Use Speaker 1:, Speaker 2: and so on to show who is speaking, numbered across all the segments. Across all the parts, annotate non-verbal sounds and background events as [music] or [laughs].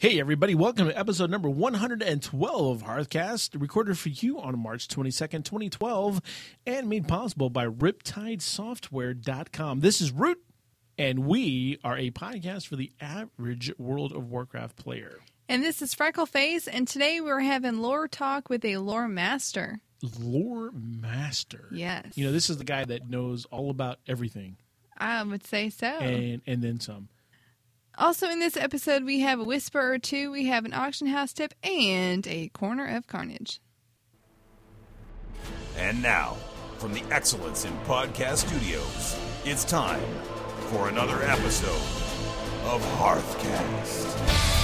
Speaker 1: Hey, everybody, welcome to episode number 112 of Hearthcast, recorded for you on March 22nd, 2012, and made possible by RiptideSoftware.com. This is Root, and we are a podcast for the average World of Warcraft player.
Speaker 2: And this is Freckleface, and today we're having lore talk with a lore master.
Speaker 1: Lore Master.
Speaker 2: Yes.
Speaker 1: You know, this is the guy that knows all about everything
Speaker 2: I would say so.
Speaker 1: and, and then some.
Speaker 2: Also, in this episode, we have a whisper or two, we have an auction house tip, and a corner of carnage.
Speaker 3: And now, from the Excellence in Podcast Studios, it's time for another episode of Hearthcast.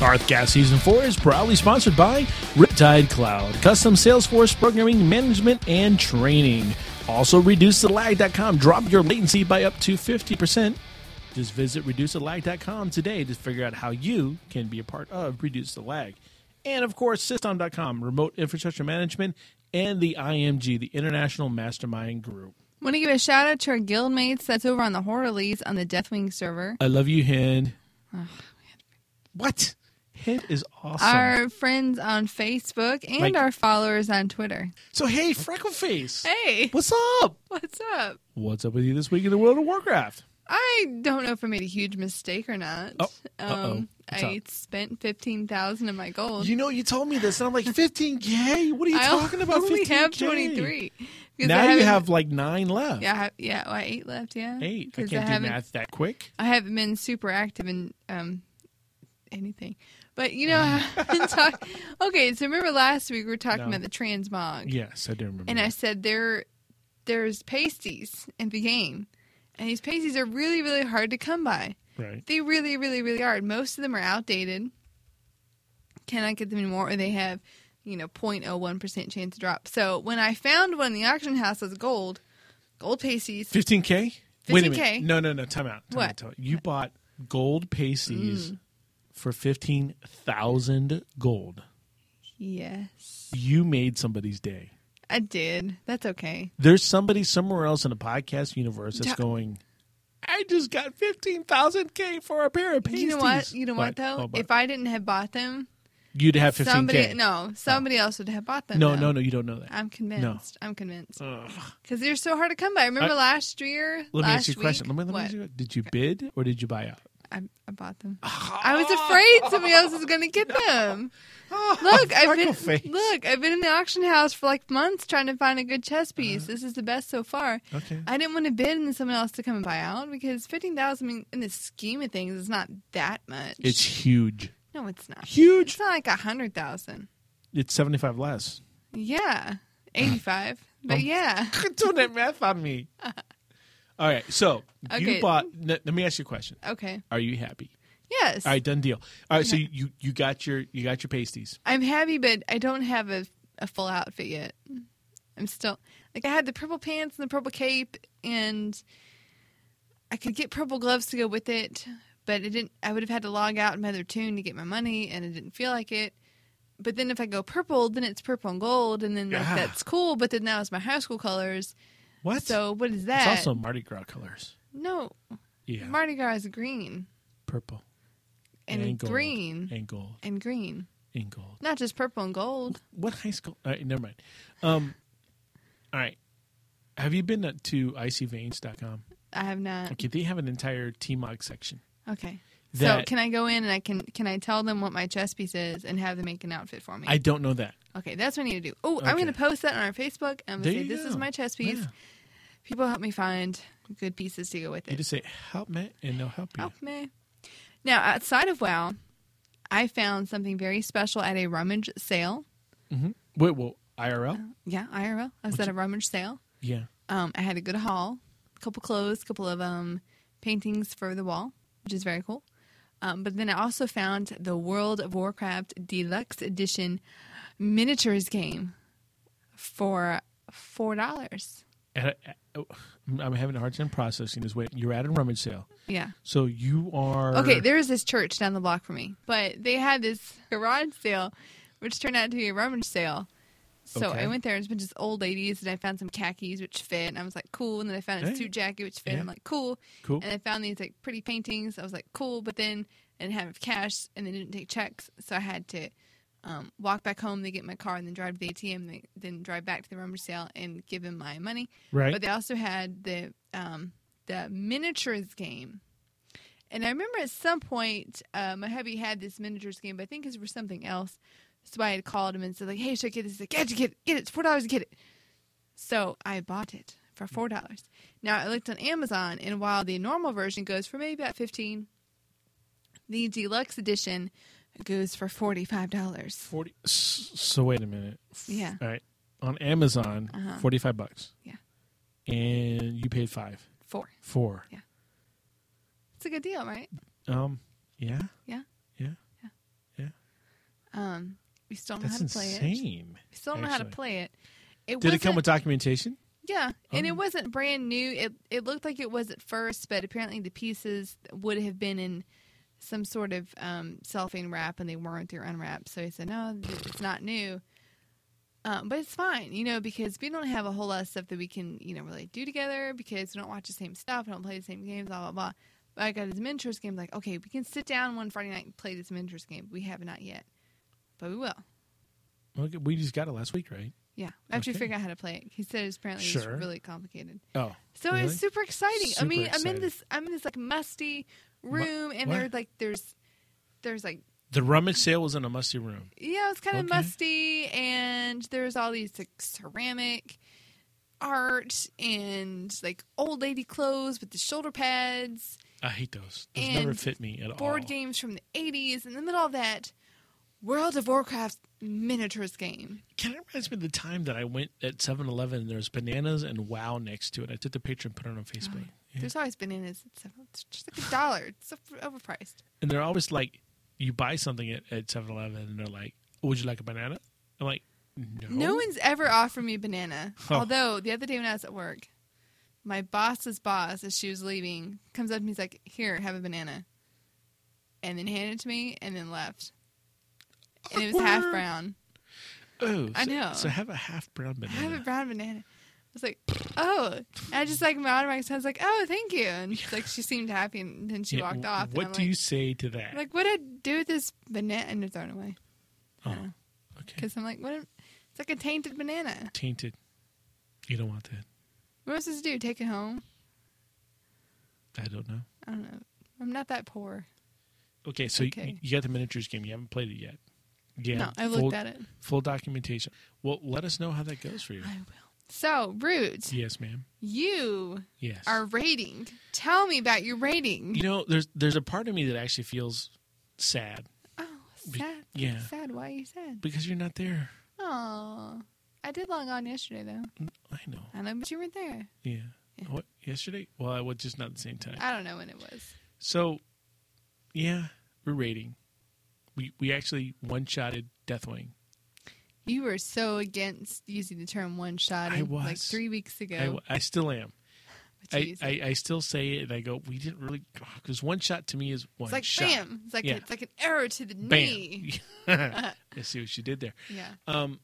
Speaker 1: Hearthcast Season 4 is proudly sponsored by Riptide Cloud, custom Salesforce programming, management, and training. Also, ReduceTheLag.com. Drop your latency by up to 50%. Just visit ReduceTheLag.com today to figure out how you can be a part of Reduce the Lag. And of course, System.com, remote infrastructure management, and the IMG, the International Mastermind Group.
Speaker 2: Want to give a shout out to our guildmates that's over on the Horrorlies on the Deathwing server.
Speaker 1: I love you, Hind. What? Hind is awesome.
Speaker 2: Our friends on Facebook and
Speaker 1: Like-
Speaker 2: our followers on Twitter.
Speaker 1: so, hey, Freckleface.
Speaker 2: Hey,
Speaker 1: What's up?
Speaker 2: what's up?
Speaker 1: What's up with you this week in the world of Warcraft?
Speaker 2: I don't know if I made a huge mistake or not.
Speaker 1: Oh,
Speaker 2: um, I spent fifteen thousand of my gold.
Speaker 1: You know, you told me this, and I'm like, 15K? What are you [laughs]
Speaker 2: I
Speaker 1: talking about? [laughs]
Speaker 2: only
Speaker 1: 15K?
Speaker 2: have twenty three.
Speaker 1: Now you have like nine left.
Speaker 2: yeah, I have, yeah, well, eight left. Yeah,
Speaker 1: Eight. I can't do math that quick.
Speaker 2: I haven't been super active in um anything, but you [laughs] know, talk- [laughs] Okay, so remember last week we were talking
Speaker 1: No.
Speaker 2: about the transmog,
Speaker 1: Yes, I do remember.
Speaker 2: and I
Speaker 1: that.
Speaker 2: said there, there's pasties in the game, and these pasties are really, really hard to come by.
Speaker 1: right.
Speaker 2: They really, really, really are. Most of them are outdated. Cannot get them anymore, or they have, you know, 0.01% chance to drop. So when I found one in the auction house as gold, gold pasties,
Speaker 1: 15K? Wait a
Speaker 2: 15K.
Speaker 1: minute. No, no, no. Time out. Time
Speaker 2: What?
Speaker 1: out, time out. You bought gold pasties
Speaker 2: Mm.
Speaker 1: For 15,000 gold.
Speaker 2: yes,
Speaker 1: You made somebody's day.
Speaker 2: I did. That's okay.
Speaker 1: There's somebody somewhere else in the podcast universe that's
Speaker 2: Da-
Speaker 1: going, I just got 15,000K for a pair of pasties.
Speaker 2: You know what? You know what, though?
Speaker 1: Oh,
Speaker 2: if I didn't have bought them,
Speaker 1: You'd have 15K.
Speaker 2: somebody no, oh. somebody else would have bought them.
Speaker 1: no,
Speaker 2: though.
Speaker 1: no, no, you don't know that.
Speaker 2: I'm convinced. I'm convinced because they're so hard to come by. I Remember
Speaker 1: I-
Speaker 2: last year?
Speaker 1: Let me
Speaker 2: last
Speaker 1: ask you a
Speaker 2: week?
Speaker 1: question. Let me, let me
Speaker 2: What?
Speaker 1: ask you, did you bid or did you buy out?
Speaker 2: I, I bought them. [laughs] I was afraid somebody else was going to get them. [laughs] Look, I've been
Speaker 1: Freckleface.
Speaker 2: look. I've been in the auction house for like months trying to find a good chess piece. This is the best so far.
Speaker 1: Okay.
Speaker 2: I didn't want to bid and someone else to come and buy out because fifteen thousand. I mean, in the scheme of things, is not that much.
Speaker 1: It's huge.
Speaker 2: no, it's not.
Speaker 1: Huge.
Speaker 2: It's not like a hundred thousand.
Speaker 1: It's 75 less.
Speaker 2: Yeah, eighty-five. But
Speaker 1: Um,
Speaker 2: yeah, [laughs]
Speaker 1: Doing that math on me. All right. So
Speaker 2: Okay.
Speaker 1: you bought. n- Let me ask you a question.
Speaker 2: okay.
Speaker 1: Are you happy?
Speaker 2: Yes,
Speaker 1: All right, done deal. All right, so you you got your you got your pasties.
Speaker 2: I'm happy, but I don't have a, a full outfit yet. I'm still like I had the purple pants and the purple cape, and I could get purple gloves to go with it, but it didn't. I would have had to log out in my other toon to get my money, and it didn't feel like it. But then if I go purple, then it's purple and gold, and then like, that's cool. But then now it's my high school colors.
Speaker 1: What?
Speaker 2: So what is that?
Speaker 1: it's also Mardi Gras colors.
Speaker 2: no,
Speaker 1: Yeah,
Speaker 2: Mardi Gras is green
Speaker 1: purple
Speaker 2: and,
Speaker 1: gold.
Speaker 2: green
Speaker 1: and gold
Speaker 2: and green,
Speaker 1: and gold.
Speaker 2: not just purple and gold.
Speaker 1: What high school? All right, never mind. Um, all right. Have you been to icyveins.com?
Speaker 2: I have not.
Speaker 1: Okay, they have an entire T-Mog section.
Speaker 2: Okay. So can I go in and I can can I tell them what my chess piece is and have them make an outfit for me?
Speaker 1: I don't know that.
Speaker 2: okay, that's what I need to do. Oh, I'm going to post that on our Facebook. I'm going to say this is my chess piece.
Speaker 1: Yeah.
Speaker 2: People help me find good pieces to go with it.
Speaker 1: You just say help me, and they'll help you.
Speaker 2: Help me. Now, outside of WoW, I found something very special at a rummage sale.
Speaker 1: hmm Wait, well, IRL?
Speaker 2: Yeah, IRL. I was
Speaker 1: What's
Speaker 2: at a rummage sale.
Speaker 1: Yeah.
Speaker 2: Um, I had a good haul, a couple clothes, a couple of um, paintings for the wall, which is very cool. Um, but then I also found the World of Warcraft Deluxe Edition miniatures game for four dollars.
Speaker 1: And I- I- I'm having a hard time processing this. Wait, you're at a rummage sale,
Speaker 2: Yeah.
Speaker 1: so you are
Speaker 2: Okay, there is this church down the block from me, but they had this garage sale, which turned out to be a rummage sale. So
Speaker 1: Okay.
Speaker 2: I went there and it's been just old ladies, and I found some khakis which fit, and I was like, cool. And then I found a
Speaker 1: Hey.
Speaker 2: suit jacket which fit.
Speaker 1: Yeah.
Speaker 2: I'm like, cool.
Speaker 1: Cool.
Speaker 2: And I found these like pretty paintings. I was like, cool. But then I didn't have cash, and they didn't take checks, so I had to um, walk back home They get my car, and then drive to the ATM, and then- drive back to the rummage sale and give them my money.
Speaker 1: Right.
Speaker 2: But they also had the um, the miniatures game. And I remember at some point, uh, my hubby had this miniatures game, but I think it's for something else. So I had called him and said, like, hey, should I get this? He's like, yeah, you get it. Get it. It's $4 to get it. So I bought it for $4. Now, I looked on Amazon, and while the normal version goes for maybe about 15 the deluxe edition goes for $45.
Speaker 1: Forty. So wait a minute.
Speaker 2: Yeah.
Speaker 1: All right. On Amazon,
Speaker 2: Uh-huh.
Speaker 1: forty-five bucks.
Speaker 2: Yeah.
Speaker 1: And you paid five.
Speaker 2: Four.
Speaker 1: Four. Yeah.
Speaker 2: It's a good deal, right?
Speaker 1: Um. Yeah.
Speaker 2: Yeah.
Speaker 1: Yeah. Yeah.
Speaker 2: Um, we still don't know
Speaker 1: That's
Speaker 2: how to play it. We still don't know how to play it. It
Speaker 1: Did it come with documentation?
Speaker 2: Yeah, and
Speaker 1: Oh.
Speaker 2: it wasn't brand new. It it looked like it was at first, but apparently the pieces would have been in some sort of um, cellophane wrap, and they weren't. They were unwrapped. So he said, "No, it's not new." Um, but it's fine, you know, because we don't have a whole lot of stuff that we can, you know, really do together because we don't watch the same stuff, we don't play the same games, blah blah blah. But I got his miniatures game. Like, okay, we can sit down one Friday night and play this miniatures game. We have not yet, but we will.
Speaker 1: We just got it last week, right?
Speaker 2: Yeah, after
Speaker 1: Okay.
Speaker 2: figure out how to play it. He said it's apparently it's
Speaker 1: Sure.
Speaker 2: really complicated.
Speaker 1: Oh.
Speaker 2: So
Speaker 1: really?
Speaker 2: it's super exciting. I
Speaker 1: Super
Speaker 2: mean, I'm in this I'm in this like musty room and
Speaker 1: what?
Speaker 2: there's like there's there's like
Speaker 1: The rummage sale was in a musty room.
Speaker 2: yeah, it's kind of
Speaker 1: Okay.
Speaker 2: musty and there's all these like ceramic art and like old lady clothes with the shoulder pads,
Speaker 1: I hate those. Those never fit me at
Speaker 2: board
Speaker 1: all.
Speaker 2: Board games from the 80s in the middle of that World of Warcraft miniatures game.
Speaker 1: Kind of reminds me of the time that I went at 7-Eleven and there was bananas and WoW next to it. I took the picture and put it on Facebook. Yeah.
Speaker 2: There's always bananas. It's it's just like a dollar. It's so overpriced.
Speaker 1: And they're always like, you buy something at, at 7-Eleven and they're like, oh, would you like a banana? I'm like, no.
Speaker 2: No one's ever offered me a banana.
Speaker 1: Oh.
Speaker 2: Although the other day when I was at work, my boss's boss, as she was leaving, comes up to me. He's like, "Here, have a banana," and then handed it to me, and then left. And it was half brown.
Speaker 1: Oh,
Speaker 2: I
Speaker 1: so-
Speaker 2: know.
Speaker 1: So have a half brown banana.
Speaker 2: Have a brown banana. I was like, "Oh!" And I just like my automatic sense, like, "Oh, thank you." And she's like, she seemed happy, and then she
Speaker 1: Yeah,
Speaker 2: walked off.
Speaker 1: What do
Speaker 2: I'm
Speaker 1: you say to that?
Speaker 2: Like, what did I do with this banana? And it's thrown away
Speaker 1: oh, okay.
Speaker 2: because I'm like, what? It's like a tainted banana.
Speaker 1: Tainted. You don't want that.
Speaker 2: What am I supposed to do? Take it home?
Speaker 1: I don't know.
Speaker 2: I don't know. I'm not that poor.
Speaker 1: Okay, so
Speaker 2: Okay.
Speaker 1: You, you got the miniatures game. You haven't played it yet. Yeah,
Speaker 2: No, I looked
Speaker 1: full,
Speaker 2: at it.
Speaker 1: Full documentation. Well, let us know how that goes for you.
Speaker 2: I will. So, Root,
Speaker 1: Yes, ma'am.
Speaker 2: you
Speaker 1: Yes.
Speaker 2: are raiding. Tell me about your raiding.
Speaker 1: you know, there's there's a part of me that actually feels sad
Speaker 2: oh, sad.
Speaker 1: yeah.
Speaker 2: Sad. Why are you sad?
Speaker 1: because you're not there.
Speaker 2: Oh, I did log on yesterday, though.
Speaker 1: Mm, I know.
Speaker 2: I know, but you weren't there.
Speaker 1: Yeah.
Speaker 2: Yeah.
Speaker 1: What yesterday? Well, I was just not at the same time.
Speaker 2: I don't know when it was.
Speaker 1: So, yeah, we're raiding. We we actually one shotted Deathwing.
Speaker 2: You were so against using the term one shot
Speaker 1: I
Speaker 2: like
Speaker 1: was.
Speaker 2: three weeks ago.
Speaker 1: I, I still am. I, I. I still say it, and I go, we didn't really because one shot to me is one
Speaker 2: it's like
Speaker 1: shot.
Speaker 2: bam. It's like
Speaker 1: Yeah.
Speaker 2: it's like an arrow to the
Speaker 1: Bam.
Speaker 2: knee. [laughs]
Speaker 1: I [laughs] see what you did there.
Speaker 2: Yeah,
Speaker 1: Um,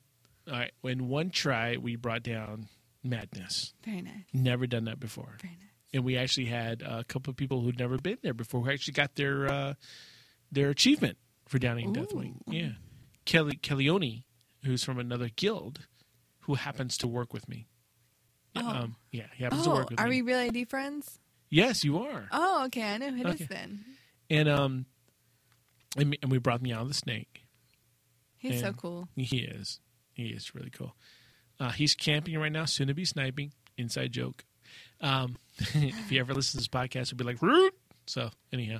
Speaker 1: all right. In one try, we brought down Madness.
Speaker 2: very nice.
Speaker 1: Never done that before.
Speaker 2: Very nice.
Speaker 1: and we actually had a couple of people who'd never been there before who actually got their uh, their achievement for downing Deathwing. Yeah, Kelly Kellyoni, who's from another guild, who happens to work with me.
Speaker 2: Oh.
Speaker 1: Um, yeah, he happens to
Speaker 2: Oh,
Speaker 1: work with
Speaker 2: are
Speaker 1: me.
Speaker 2: we real ID friends?
Speaker 1: Yes, you are.
Speaker 2: Oh, okay. I know who it is
Speaker 1: Okay.
Speaker 2: then.
Speaker 1: And um, and, and we brought Meow the snake.
Speaker 2: He's so cool.
Speaker 1: He is. He is really cool. Uh, he's camping right now, soon to be sniping. Inside joke. Um, [laughs] if you ever listen to this podcast, you'll be like, Root! So, anyhow.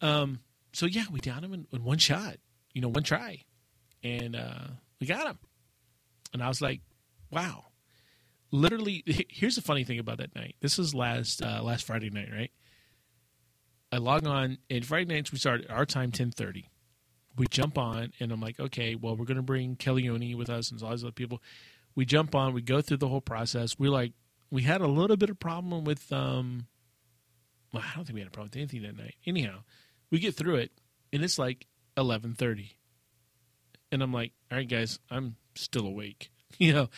Speaker 1: Um, so, yeah, we downed him in, in one shot, you know, one try. And uh, we got him. And I was like, wow. Literally, [laughs] here's the funny thing about that night. This is last uh, last Friday night, right? I log on, and Friday nights we start our time ten thirty we jump on and I'm like, okay, well, we're to bring Kellyoni with us and all these other people. We jump on, we go through the whole process. We're like, we had a little bit of problem with, um, well, I don't think we had a problem with anything that night. Anyhow, we get through it and it's like 1130. And I'm like, all right, guys, I'm still awake. [laughs] you know,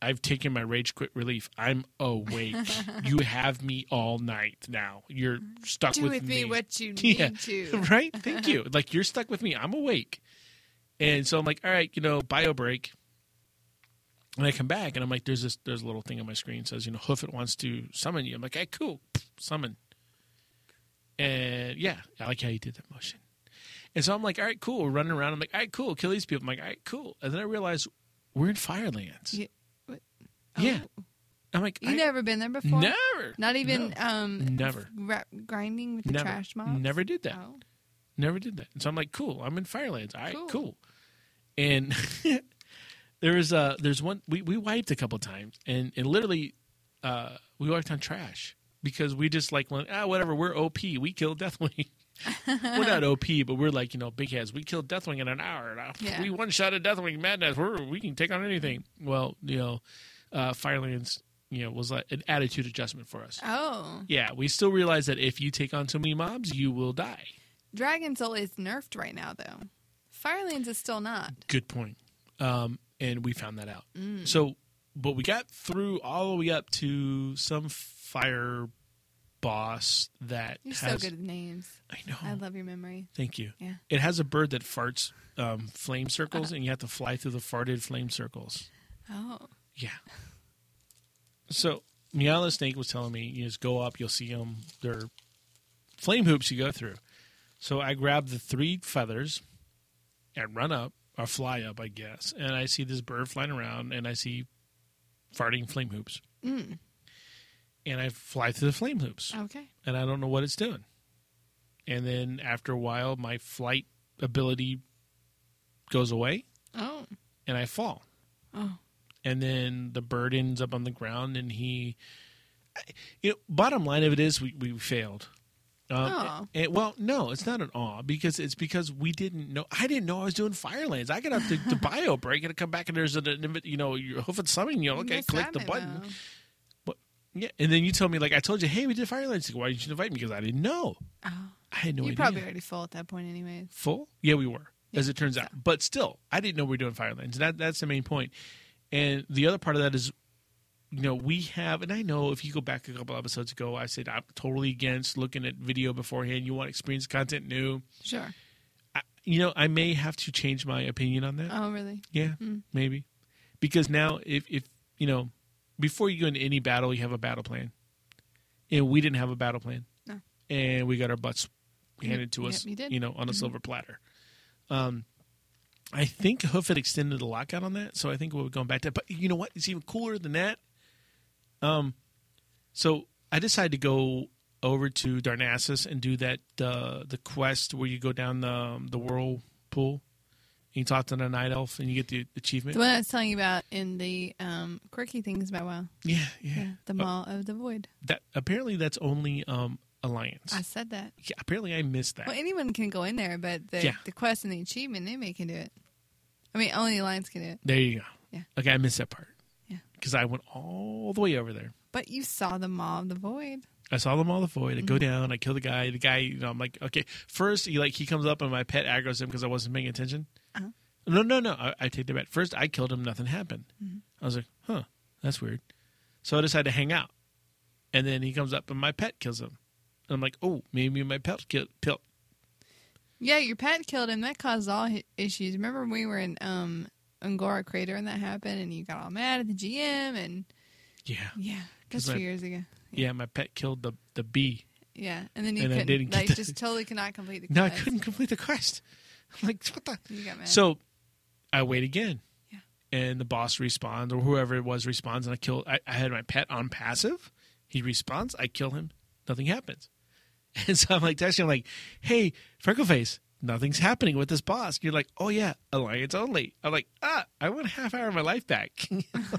Speaker 1: I've taken my rage quit relief. I'm awake. [laughs] you have me all night now. You're stuck
Speaker 2: Do
Speaker 1: with,
Speaker 2: with me what you [laughs] need
Speaker 1: yeah,
Speaker 2: to.
Speaker 1: right? Thank you. Like you're stuck with me. I'm awake. And so I'm like, all right, you know, bio break. And I come back and I'm like, there's this there's a little thing on my screen that says, you know, Hoofit wants to summon you. I'm like, hey, cool, summon. And yeah, I like how you did that motion. And so I'm like, all right, cool. We're running around. I'm like, all right, cool. Kill these people. I'm like, all right, cool. And then I realize we're in Firelands.
Speaker 2: You, what?
Speaker 1: Yeah.
Speaker 2: Oh,
Speaker 1: I'm like,
Speaker 2: you never been there before?
Speaker 1: never,
Speaker 2: Not even
Speaker 1: No.
Speaker 2: um
Speaker 1: Never.
Speaker 2: ra- grinding with the
Speaker 1: never,
Speaker 2: trash mobs?
Speaker 1: never did that.
Speaker 2: Oh.
Speaker 1: Never did that. And so I'm like, cool. I'm in Firelands. All right,
Speaker 2: Cool.
Speaker 1: cool. And [laughs] there was uh there's one we we wiped a couple times and and literally uh we wiped on trash because we just like went ah whatever we're OP we killed Deathwing. [laughs] [laughs] we're not OP, but we're like you know big heads. We killed Deathwing in an hour. [laughs]
Speaker 2: Yeah.
Speaker 1: We one shot at Deathwing madness. We're, we can take on anything. Well, you know, uh, Firelands, you know, was like an attitude adjustment for us.
Speaker 2: Oh.
Speaker 1: Yeah, we still realize that if you take on too many mobs, you will die.
Speaker 2: Dragon Soul is nerfed right now, though. Firelands is still not.
Speaker 1: Good point. Um, and we found that out.
Speaker 2: Mm.
Speaker 1: So, but we got through all the way up to some fire boss that
Speaker 2: You're
Speaker 1: has.
Speaker 2: so good at names.
Speaker 1: I know.
Speaker 2: I love your memory.
Speaker 1: Thank you.
Speaker 2: Yeah.
Speaker 1: It has a bird that farts um, flame circles, and you have to fly through the farted flame circles.
Speaker 2: Oh.
Speaker 1: Yeah. So Meowla Snake was telling me, you just go up, you'll see them. They're flame hoops you go through. So I grab the three feathers and run up, or fly up, I guess, and I see this bird flying around, and I see farting flame hoops,
Speaker 2: Mm.
Speaker 1: And I fly through the flame hoops,
Speaker 2: Okay.
Speaker 1: and I don't know what it's doing. And then after a while, my flight ability goes away,
Speaker 2: Oh.
Speaker 1: and I fall.
Speaker 2: Oh.
Speaker 1: and then the bird ends up on the ground and he you know bottom line of it is we, we failed um,
Speaker 2: Aw.
Speaker 1: and- well no it's not an awe because it's because we didn't know i didn't know i was doing firelands i got up to, to [laughs] bio break and come back and there's an you know you're hoofing something you know okay click the button
Speaker 2: memo.
Speaker 1: Yeah and then you tell me like i told you hey we did firelands why didn't you invite me because i didn't know
Speaker 2: Oh.
Speaker 1: i had no idea
Speaker 2: probably already full at that point, anyways.
Speaker 1: full? Yeah, we were, as it turns
Speaker 2: so.
Speaker 1: out. But still, I didn't know we were doing Firelands. That that's the main point. And the other part of that is, you know, we have, and I know if you go back a couple episodes ago, I said I'm totally against looking at video beforehand. You want experience content new.
Speaker 2: Sure.
Speaker 1: I, you know, I may have to change my opinion on that.
Speaker 2: Oh, really?
Speaker 1: Yeah, mm. maybe. Because now, if, if, you know, before you go into any battle, you have a battle plan. And we didn't have a battle plan.
Speaker 2: No.
Speaker 1: And we got our butts handed to us,
Speaker 2: you. Mm-hmm.
Speaker 1: know, on a silver platter. Um, I think Hoof had extended the lockout on that, so I think we're going back to But you know what? It's even cooler than that. Um, so I decided to go over to Darnassus and do that uh, the quest where you go down the um, the whirlpool. You talk to the night elf and you get the achievement.
Speaker 2: The one I was telling you about in the um, quirky things about WoW.
Speaker 1: Yeah, yeah.
Speaker 2: Yeah. The Maw of the Void.
Speaker 1: That apparently that's only um alliance.
Speaker 2: I said that.
Speaker 1: yeah, apparently I missed that.
Speaker 2: Well, anyone can go in there, but the,
Speaker 1: Yeah.
Speaker 2: the quest and the achievement, anybody can do it. I mean, only Alliance can do it.
Speaker 1: there you go.
Speaker 2: Yeah.
Speaker 1: Okay, I missed that part.
Speaker 2: Yeah.
Speaker 1: Because I went all the way over there.
Speaker 2: But you saw the Maw of the Void.
Speaker 1: I saw them all the void. I
Speaker 2: Mm-hmm.
Speaker 1: go down. I kill the guy. The guy, you know, I'm like, okay. First, he like he comes up and my pet aggroes him because I wasn't paying attention.
Speaker 2: Uh-huh.
Speaker 1: No, no, no. I, I take the bet. First, I killed him. Nothing happened.
Speaker 2: Mm-hmm.
Speaker 1: I was like, huh, that's weird. So I decided to hang out. And then he comes up and my pet kills him. And I'm like, oh, maybe my pet killed. Pil-
Speaker 2: Yeah, your pet killed him. That caused all issues. Remember when we were in um, Un'Goro Crater and that happened, and you got all mad at the GM, and
Speaker 1: yeah,
Speaker 2: Yeah. that's
Speaker 1: my-
Speaker 2: two years ago.
Speaker 1: yeah. My pet killed the the bee.
Speaker 2: Yeah, and then you
Speaker 1: And
Speaker 2: couldn't,
Speaker 1: didn't get
Speaker 2: like,
Speaker 1: the-
Speaker 2: just totally cannot complete the quest. [laughs]
Speaker 1: No, I couldn't complete the quest. [laughs] I'm like, what the?
Speaker 2: You got mad.
Speaker 1: So I wait again.
Speaker 2: Yeah.
Speaker 1: And the boss responds, or whoever it was responds, and I kill. I, I had my pet on passive. He responds. I kill him. Nothing happens. [laughs] And so I'm like texting. I'm like, "Hey, Freckleface, nothing's happening with this boss." you're like, "Oh yeah, alliance only." I'm like, "Ah, I want a half hour of my life back."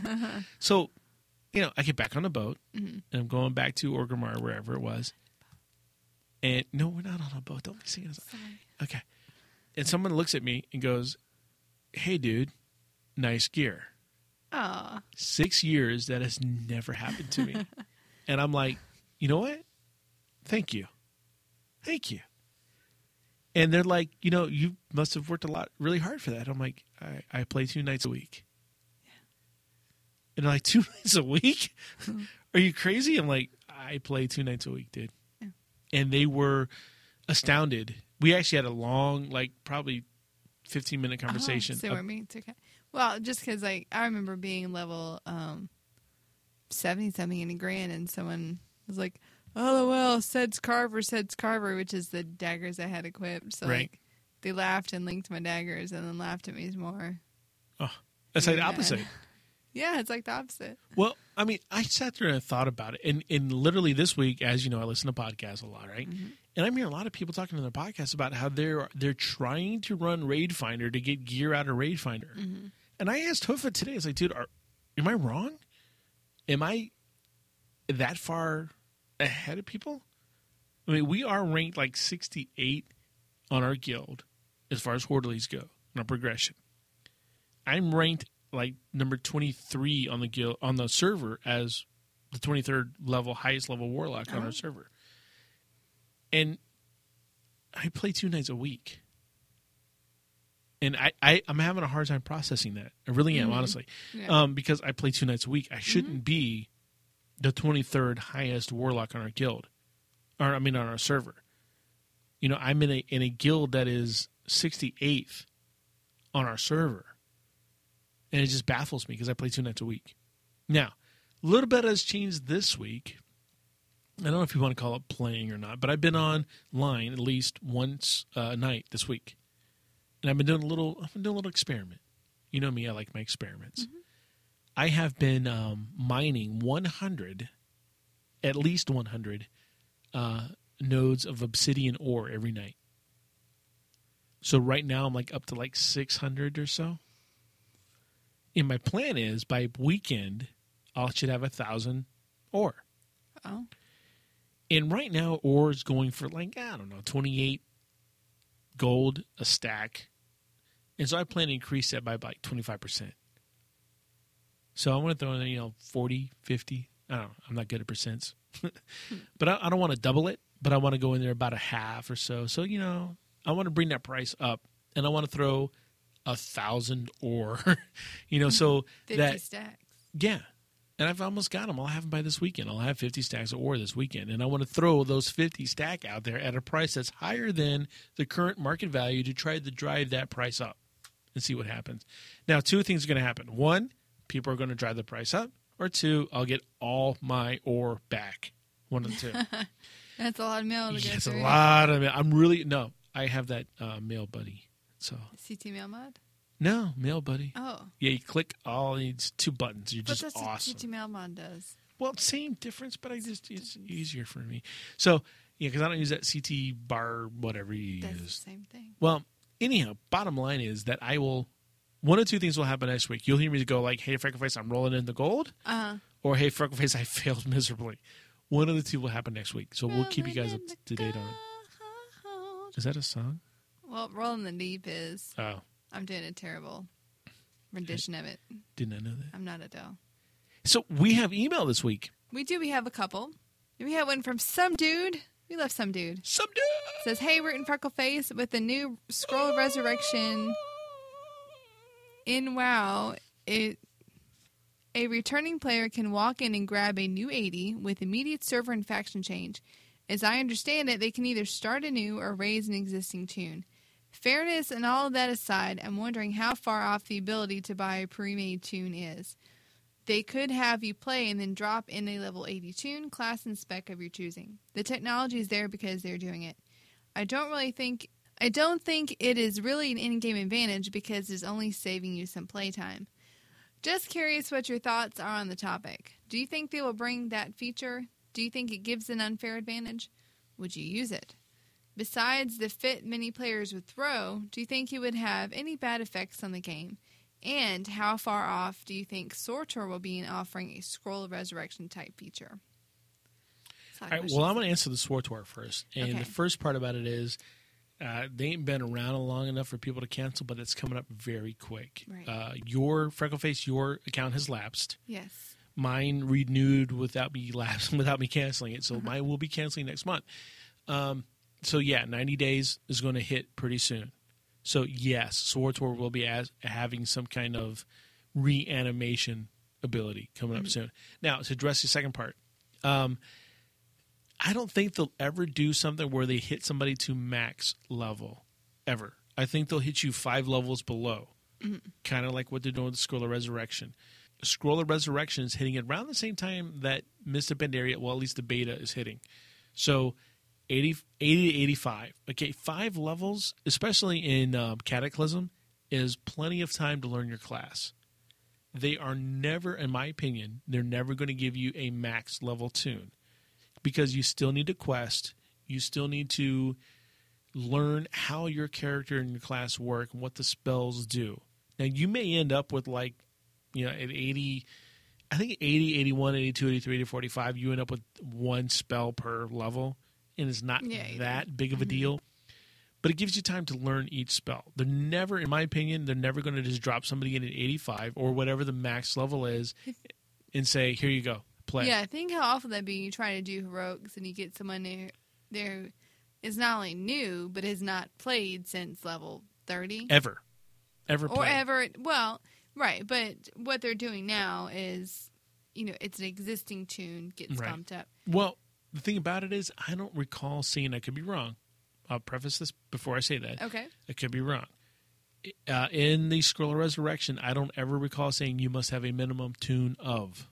Speaker 1: [laughs] so, you know, I get back on the boat, and I'm going back to Orgrimmar, wherever it was. And no, we're not on a boat. Don't be singing. us.
Speaker 2: Sorry.
Speaker 1: Okay. And someone looks at me and goes, Hey, dude, nice gear.
Speaker 2: Aw.
Speaker 1: Six years, that has never happened to me. [laughs] and I'm like, You know what? Thank you. Thank you. And they're like, You know, you must have worked a lot, really hard for that. I'm like, I, I play two nights a week. And they're like, [laughs] two nights a week? Mm-hmm. Are you crazy? I'm like, I play two nights a week, dude.
Speaker 2: Yeah.
Speaker 1: And they were astounded. We actually had a long, like probably 15 minute conversation.
Speaker 2: Oh, so we're okay. Well, just because like I remember being level um seventy something in a grand, and someone was like, "Oh well, Sed's Carver, Sed's Carver," which is the daggers I had equipped. So
Speaker 1: Right.
Speaker 2: like they laughed and linked my daggers, and then laughed at me some more.
Speaker 1: That's like the opposite.
Speaker 2: Yeah, it's like the opposite.
Speaker 1: Well, I mean, I sat there and thought about it, and and literally this week, as you know, I listen to podcasts a lot, right? Mm-hmm. And I'm hearing a lot of people talking on their podcasts about how they're they're trying to run Raid Finder to get gear out of Raid Finder. Mm-hmm. And I asked Hoofa today, I was like, dude, are, am I wrong? Am I that far ahead of people? I mean, we are ranked like 68 on our guild as far as Hordleys go in our progression. I'm ranked like number 23 on the guild on the server as the 23rd level highest level warlock on
Speaker 2: Oh.
Speaker 1: our uh-huh. server. And I play two nights a week. And I, I, I'm having a hard time processing that. I really am, mm-hmm. honestly.
Speaker 2: Yeah.
Speaker 1: Um, because I play two nights a week. I mm-hmm. shouldn't be the 23rd highest warlock on our guild. Or, I mean, on our server. You know, I'm in a, in a guild that is 68th on our server. And it just baffles me because I play two nights a week. Now, a little bit has changed this week. I don't know if you want to call it playing or not, but I've been online at least once uh, a night this week, and I've been doing a little. I've been doing a little experiment. You know me; I like my experiments. I have been um, mining 100, at least 100 uh, nodes of obsidian ore every night. So right now I'm like up to like 600 or so. And my plan is by weekend I should have a thousand ore.
Speaker 2: Oh,
Speaker 1: And right now, ore is going for like, I don't know, 28 gold a stack. And so I plan to increase that by like 25%. So I want to throw in, you know, 40, 50. I don't know. I'm not good at percents. [laughs] but I, I don't want to double it, but I want to go in there about a half or so. So, you know, I want to bring that price up and I want to throw a thousand ore, [laughs] you know, so [laughs] that
Speaker 2: stacks.
Speaker 1: yeah. And I've almost got them. I'll have them by this weekend. I'll have 50 stacks of ore this weekend. And I want to throw those 50 stack out there at a price that's higher than the current market value to try to drive that price up and see what happens. Now, two things are going to happen. One, people are going to drive the price up. Or two, I'll get all my ore back. One of the two. [laughs]
Speaker 2: That's a lot of mail to
Speaker 1: yeah,
Speaker 2: go
Speaker 1: it's a lot of mail. I'm really, no, I have that uh, mail buddy. So,
Speaker 2: CT mail mod.
Speaker 1: no, mail buddy.
Speaker 2: Oh,
Speaker 1: Yeah, you click all these two buttons. You're
Speaker 2: but
Speaker 1: just
Speaker 2: that's
Speaker 1: awesome.
Speaker 2: what CT mail mod does.
Speaker 1: Well, same difference, but I just it's easier for me. So yeah, because I don't use that CT bar whatever you
Speaker 2: the
Speaker 1: use.
Speaker 2: same thing.
Speaker 1: Well, anyhow, bottom line is that I will. One of two things will happen next week. You'll hear me go like, "Hey, Freckleface, I'm rolling in the gold,"
Speaker 2: Uh,
Speaker 1: or "Hey, Freckleface, I [laughs] failed miserably." One of the two will happen next week. So we'll keep you guys up to date on it. Is that a song?
Speaker 2: Well, rolling the deep is.
Speaker 1: Oh,
Speaker 2: I'm doing a terrible rendition of it.
Speaker 1: didn't I know that?
Speaker 2: I'm not Adele.
Speaker 1: So we have email this week.
Speaker 2: We do. We have a couple. We have one from some dude. We love some dude.
Speaker 1: Some dude.
Speaker 2: says, "Hey, Root and Freckleface, with the new Scroll of Resurrection in WoW, it a returning player can walk in and grab a new 80 with immediate server and faction change. As I understand it, they can either start anew or raise an existing toon. Fairness and all of that aside, I'm wondering how far off the ability to buy a pre-made toon is. They could have you play and then drop in a level 80 toon, class, and spec of your choosing. The technology is there because they're doing it. I don't really think I don't think it is really an in-game advantage because it's only saving you some playtime. Just curious what your thoughts are on the topic. Do you think they will bring that feature? Do you think it gives an unfair advantage? Would you use it? Besides the fit many players would throw, do you think it would have any bad effects on the game? And how far off do you think SWTOR will be in offering a Scroll of Resurrection type feature? That's a lot
Speaker 1: All right, well, I'm going to answer the SWTOR first. And
Speaker 2: Okay.
Speaker 1: the first part about it is uh, they ain't been around long enough for people to cancel, but it's coming up very quick.
Speaker 2: Right.
Speaker 1: Uh, your Freckleface, your account has lapsed.
Speaker 2: yes.
Speaker 1: Mine renewed without me [laughs] lapse, without me canceling it. So
Speaker 2: Uh-huh.
Speaker 1: mine will be canceling next month. Um, so yeah, 90 days is going to hit pretty soon. So yes, SWTOR will be as, having some kind of reanimation ability coming up soon. Now, to address the second part, um, I don't think they'll ever do something where they hit somebody to max level ever. I think they'll hit you five levels below, kind of like what they're doing with the Scroll of Resurrection. Scroll of Resurrection is hitting around the same time that Mists of Pandaria, well, at least the beta is hitting. So 80, 80 to 85. Okay, five levels, especially in um, Cataclysm, is plenty of time to learn your class. They are never, in my opinion, they're never going to give you a max level toon because you still need to quest. You still need to learn how your character and your class work and what the spells do. Now, you may end up with like, you know, at 80, I think 80, 81, 82, 83 to 45, you end up with one spell per level, and it's not
Speaker 2: Yeah,
Speaker 1: that big of a mm-hmm. deal. But it gives you time to learn each spell. They're never, in my opinion, they're never going to just drop somebody in at 85 or whatever the max level is and say, here you go, play.
Speaker 2: Yeah, think how awful that'd be. You try to do heroics and you get someone there, there is not only new but has not played since level thirty
Speaker 1: Ever. Ever
Speaker 2: or ever. Well, right, but what they're doing now is, you know, it's an existing toon gets
Speaker 1: Right.
Speaker 2: bumped up.
Speaker 1: Well, the thing about it is, I don't recall seeing. I could be wrong. I'll preface this before I say that.
Speaker 2: Okay,
Speaker 1: I could be wrong. Uh, in the Scroll of Resurrection, I don't ever recall saying you must have a minimum toon of.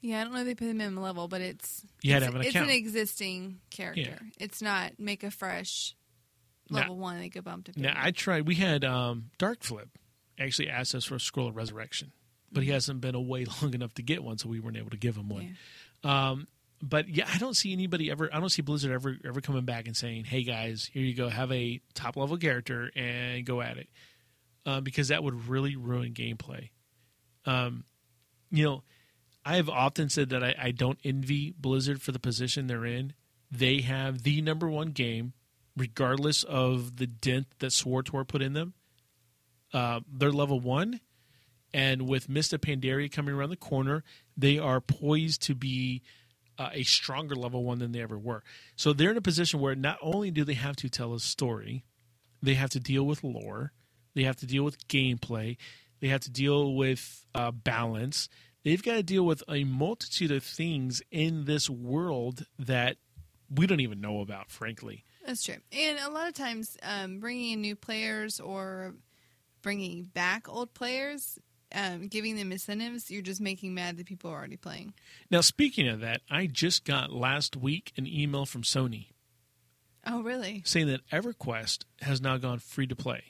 Speaker 2: yeah, I don't know if they put them minimum level, but it's
Speaker 1: You had to
Speaker 2: it's,
Speaker 1: have an
Speaker 2: it's
Speaker 1: account.
Speaker 2: an existing character.
Speaker 1: Yeah.
Speaker 2: It's not make a fresh
Speaker 1: Now-
Speaker 2: level one. They get bumped up.
Speaker 1: Now. I tried. We had um, Dark Flip actually asked us for a Scroll of Resurrection, but he hasn't been away [laughs] long enough to get one, so we weren't able to give him one. Um, but yeah, I don't see anybody ever. I don't see Blizzard ever ever coming back and saying, "Hey guys, here you go, have a top level character and go at it," uh, because that would really ruin gameplay. Um, you know, I have often said that I, I don't envy Blizzard for the position they're in. They have the number one game, regardless of the dent that SWTOR put in them. Uh, they're level one, and with Mists of Pandaria coming around the corner, they are poised to be uh, a stronger level one than they ever were. So they're in a position where not only do they have to tell a story, they have to deal with lore, they have to deal with gameplay, they have to deal with uh, balance. They've got to deal with a multitude of things in this world that we don't even know about, frankly.
Speaker 2: That's true. And a lot of times, um, bringing in new players or bringing back old players, um, giving them incentives, you're just making mad that people are already playing.
Speaker 1: Now, speaking of that, I just got last week an email from Sony
Speaker 2: Oh, really?
Speaker 1: saying that EverQuest has now gone free to play.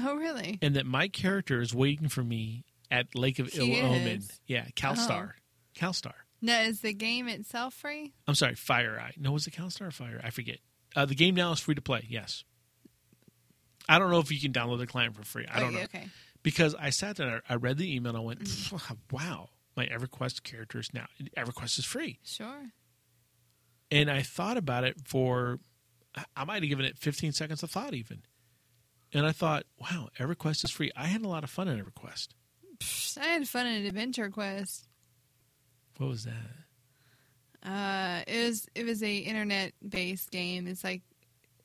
Speaker 2: Oh, really?
Speaker 1: and that my character is waiting for me at Lake of
Speaker 2: He
Speaker 1: Ill
Speaker 2: is? Oh.
Speaker 1: Yeah, CalStar. CalStar.
Speaker 2: Now, is the game itself free?
Speaker 1: I'm sorry, Fire Eye. No, was it CalStar or Fire? I forget. Uh, the game now is free to play. Yes. I don't know if you can download the client for free. I don't
Speaker 2: okay,
Speaker 1: know
Speaker 2: Okay.
Speaker 1: Because I sat there, I read the email, and I went, "Wow, my EverQuest character is now EverQuest is free."
Speaker 2: Sure.
Speaker 1: And I thought about it for, I might have given it 15 seconds of thought even, and I thought, "Wow, EverQuest is free." I had a lot of fun in EverQuest.
Speaker 2: I had fun in Adventure Quest.
Speaker 1: What was that?
Speaker 2: Uh, it was it was a internet based game. It's like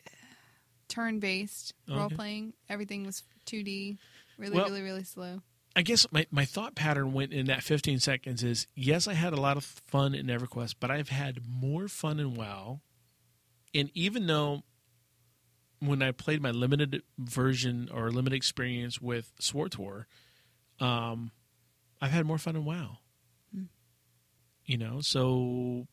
Speaker 2: [sighs] turn based
Speaker 1: Okay.
Speaker 2: role playing. Everything was 2D, really,
Speaker 1: Well-
Speaker 2: really, really slow.
Speaker 1: I guess my, my thought pattern went in that 15 seconds is yes, I had a lot of fun in EverQuest, but I've had more fun in WoW. And even though when I played my limited version or limited experience with SWTOR, um, I've had more fun in WoW. You know, so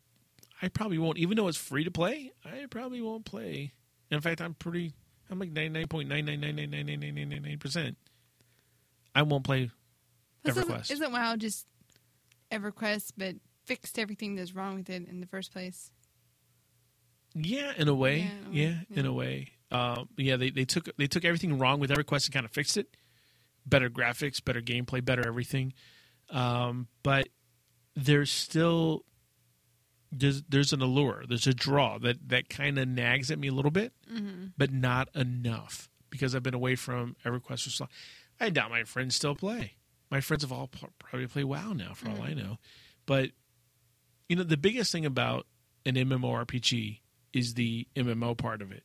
Speaker 1: I probably won't, even though it's free to play, I probably won't play. In fact, I'm pretty, I'm like 99.999999999%. I won't play
Speaker 2: Plus, isn't-
Speaker 1: EverQuest.
Speaker 2: Isn't WoW just EverQuest, but fixed everything that's wrong with it in the first place?
Speaker 1: Yeah, in a way.
Speaker 2: Yeah,
Speaker 1: Yeah,
Speaker 2: in a way,
Speaker 1: in a way. Um, yeah, they, they took they took everything wrong with EverQuest and kind of fixed it. Better graphics, better gameplay, better everything. Um, but there's still there's there's an allure, there's a draw that that kind of nags at me a little bit, but not enough because I've been away from EverQuest for so long. I doubt my friends still play. My friends have all probably play WoW now, for all I know. But you know, the biggest thing about an MMORPG is the MMO part of it.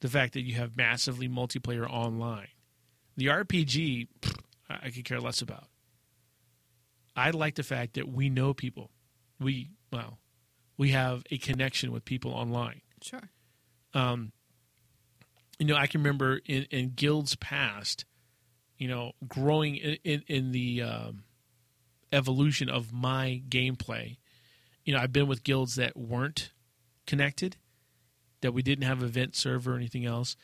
Speaker 1: The fact that you have massively multiplayer online. The RPG, pfft, I I could care less about. I like the fact that we know people. We well, we have a connection with people online.
Speaker 2: Sure.
Speaker 1: Um, You know, I can remember in, in guilds past, you know, growing in in, in the um, evolution of my gameplay. You know, I've been with guilds that weren't connected, that we didn't have event server or anything else.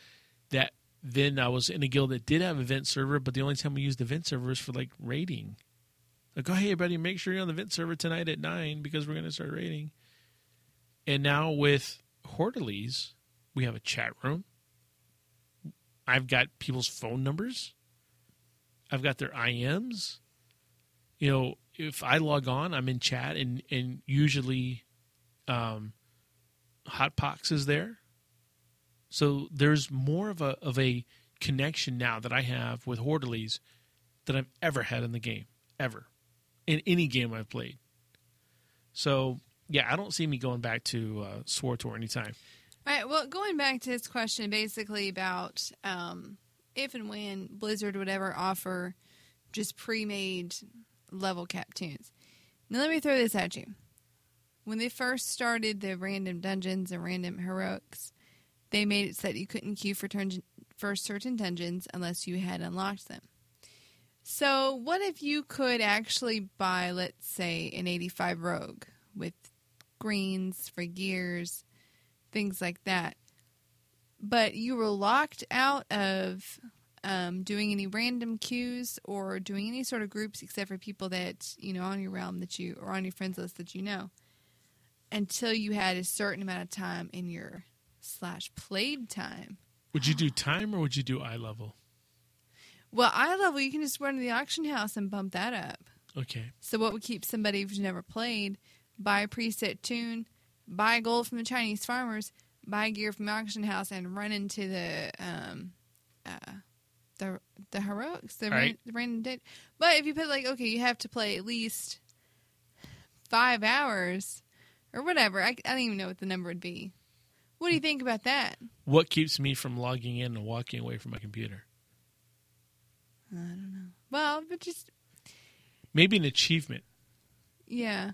Speaker 1: That then I was in a guild that did have event server, but the only time we used event server was for like raiding. Like, oh hey, buddy, make sure you're on the event server tonight at nine because we're going to start raiding. And now with Hortalies, we have a chat room. I've got people's phone numbers. I've got their IMs. You know, if I log on, I'm in chat, and and usually, um, Hotpox is there. So there's more of a of a connection now that I have with Hortalies than I've ever had in the game, ever, in any game I've played. So yeah, I don't see me going back to uh, SWTOR anytime.
Speaker 2: All right. Well, going back to his question, basically about um, if and when Blizzard would ever offer just pre-made level cap toons. Now, let me throw this at you. When they first started the random dungeons and random heroics, they made it so that you couldn't queue for turn- for certain dungeons unless you had unlocked them. So, what if you could actually buy, let's say, an 85 Rogue with greens for gears, things like that. But you were locked out of um, doing any random queues or doing any sort of groups except for people that you know on your realm that you or on your friends list that you know until you had a certain amount of time in your slash played time.
Speaker 1: Would you do time or would you do eye level?
Speaker 2: Well, eye level you can just run to the auction house and bump that up.
Speaker 1: Okay.
Speaker 2: So what would keep somebody who's never played buy a preset toon, buy gold from the Chinese farmers, buy gear from the auction house, and run into the um, uh, the the heroics, the, ran,
Speaker 1: Right.
Speaker 2: the random date. But if you put like okay, you have to play at least five hours or whatever. I, I don't even know what the number would be. What do you think about that?
Speaker 1: What keeps me from logging in and walking away from my computer? I don't know.
Speaker 2: Well, but just
Speaker 1: Maybe an achievement.
Speaker 2: Yeah.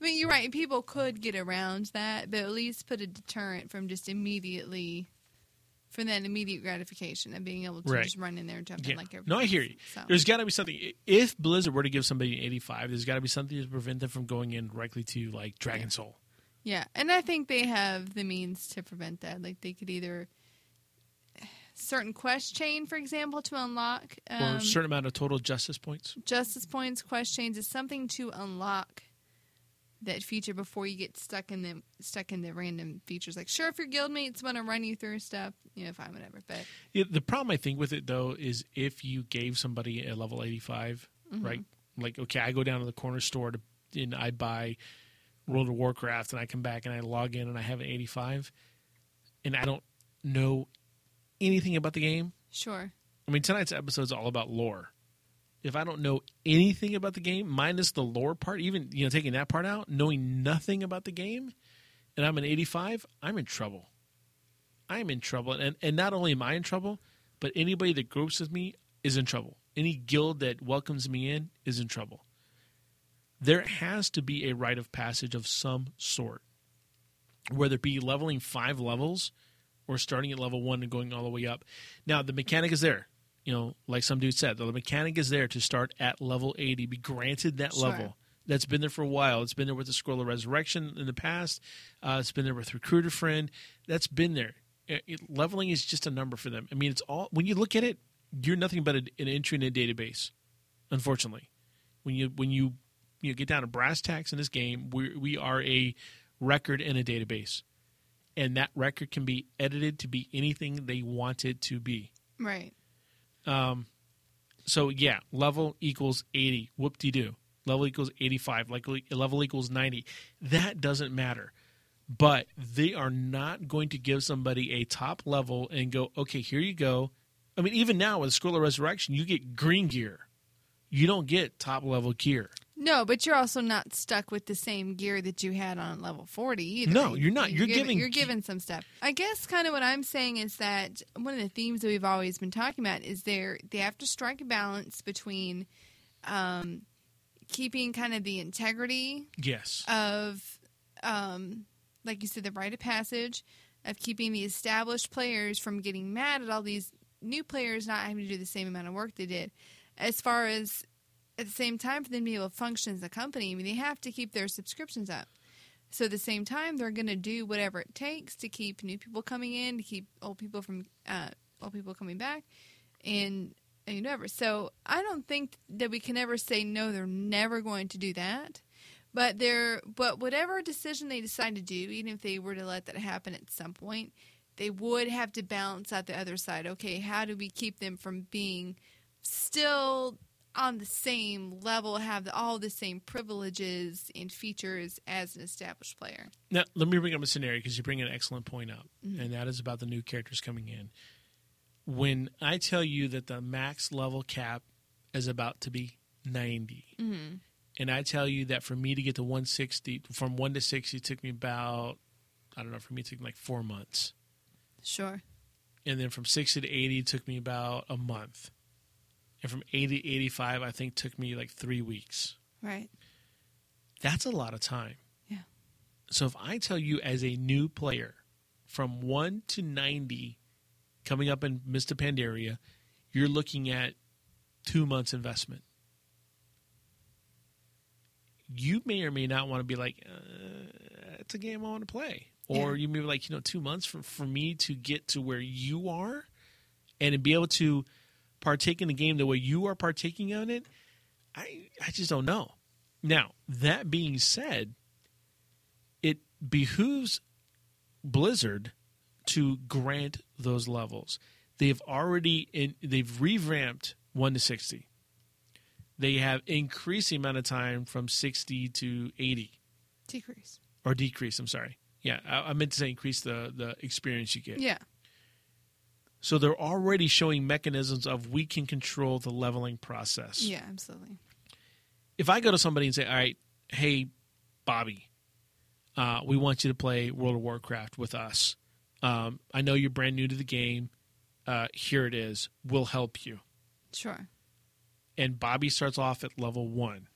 Speaker 2: I mean, you're right. People could get around that, but at least put a deterrent from just immediately, from that immediate gratification of being able to
Speaker 1: Right.
Speaker 2: just run in there and jump
Speaker 1: Yeah.
Speaker 2: in like everybody
Speaker 1: no, I hear you.
Speaker 2: So,
Speaker 1: There's got to be something. If Blizzard were to give somebody an 85, there's got to be something to prevent them from going in directly to like Dragon Soul.
Speaker 2: yeah, and I think they have the means to prevent that. Like they could either certain quest chain, for example, to unlock
Speaker 1: or
Speaker 2: um,
Speaker 1: a certain amount of total justice points.
Speaker 2: justice points. Quest chains is something to unlock that feature before you get stuck in the stuck in the random features. Like, sure, if your guildmates want to run you through stuff, you know, fine, whatever. But
Speaker 1: Yeah, the problem I think with it though is if you gave somebody a level 85, mm-hmm. right? Like, okay, I go down to the corner store to, and I buy World of Warcraft, and I come back and I log in and I have an 85, and I don't know anything about the game.
Speaker 2: sure,
Speaker 1: I mean, tonight's episode is all about lore. If I don't know anything about the game, minus the lore part, even you know taking that part out, knowing nothing about the game, and I'm an 85, I'm in trouble. I'm in trouble, and and not only am I in trouble, but anybody that groups with me is in trouble. Any guild that welcomes me in is in trouble. There has to be a rite of passage of some sort, whether it be leveling five levels or starting at level one and going all the way up. Now the mechanic is there. You know, like some dude said, the mechanic is there to start at level eighty, be granted that
Speaker 2: Sure.
Speaker 1: level. That's been there for a while. It's been there with the Scroll of Resurrection in the past. Uh, it's been there with Recruit-a-Friend. That's been there. It- it- leveling is just a number for them. I mean, it's all when you look at it, you're nothing but a, an entry in a database. Unfortunately, when you when you you get down to brass tacks in this game, we we are a record in a database, and that record can be edited to be anything they want it to be.
Speaker 2: right.
Speaker 1: Um, so yeah, level equals eighty. Whoop de doo. Level equals eighty five. Like level equals ninety. That doesn't matter. But they are not going to give somebody a top level and go, okay, here you go. I mean, even now with Scroll of Resurrection, you get green gear. You don't get top level gear.
Speaker 2: No, but you're also not stuck with the same gear that you had on level 40 either.
Speaker 1: No, you're not. You're giving-
Speaker 2: you're giving some stuff. I guess kind of what I'm saying is that one of the themes that we've always been talking about is there they have to strike a balance between um, keeping kind of the integrity
Speaker 1: Yes.
Speaker 2: of, um, like you said, the rite of passage of keeping the established players from getting mad at all these new players not having to do the same amount of work they did. As far as at the same time for them to be able to function as a company, I mean, they have to keep their subscriptions up. So at the same time, they're going to do whatever it takes to keep new people coming in, to keep old people from uh, old people coming back, and and whatever. So I don't think that we can ever say no. They're never going to do that. But they're but whatever decision they decide to do, even if they were to let that happen at some point, they would have to balance out the other side. Okay, how do we keep them from being still on the same level, have all the same privileges and features as an established player?
Speaker 1: Now, let me bring up a scenario because you bring an excellent point up, mm-hmm. and that is about the new characters coming in. When I tell you that the max level cap is about to be 90, mm-hmm. and I tell you that for me to get to 160, from 1 to 60 took me about, I don't know, for me it took like four months.
Speaker 2: Sure.
Speaker 1: And then from 60 to 80 took me about a month. And from 80 to 85, I think took me like three weeks.
Speaker 2: Right.
Speaker 1: That's a lot of time.
Speaker 2: Yeah.
Speaker 1: So if I tell you as a new player from 1 to 90 coming up in Mists of Pandaria, you're looking at two months investment. You may or may not want to be like, uh, it's a game I want to play. Or
Speaker 2: Yeah.
Speaker 1: you may be like, you know, two months for, for me to get to where you are and to be able to partake in the game the way you are partaking in it, I, I just don't know. Now, that being said, it behooves Blizzard to grant those levels. They've already in, they've revamped one to sixty. They have increased the amount of time from sixty to eighty,
Speaker 2: Decrease.
Speaker 1: or decrease. I'm sorry. Yeah, I, I meant to say increase the the experience you get.
Speaker 2: Yeah.
Speaker 1: So they're already showing mechanisms of we can control the leveling process.
Speaker 2: Yeah, absolutely.
Speaker 1: if I go to somebody and say, "All right, hey, Bobby, uh, we want you to play World of Warcraft with us. Um, I know you're brand new to the game. Uh, here it is. We'll help you."
Speaker 2: Sure.
Speaker 1: And Bobby starts off at level one.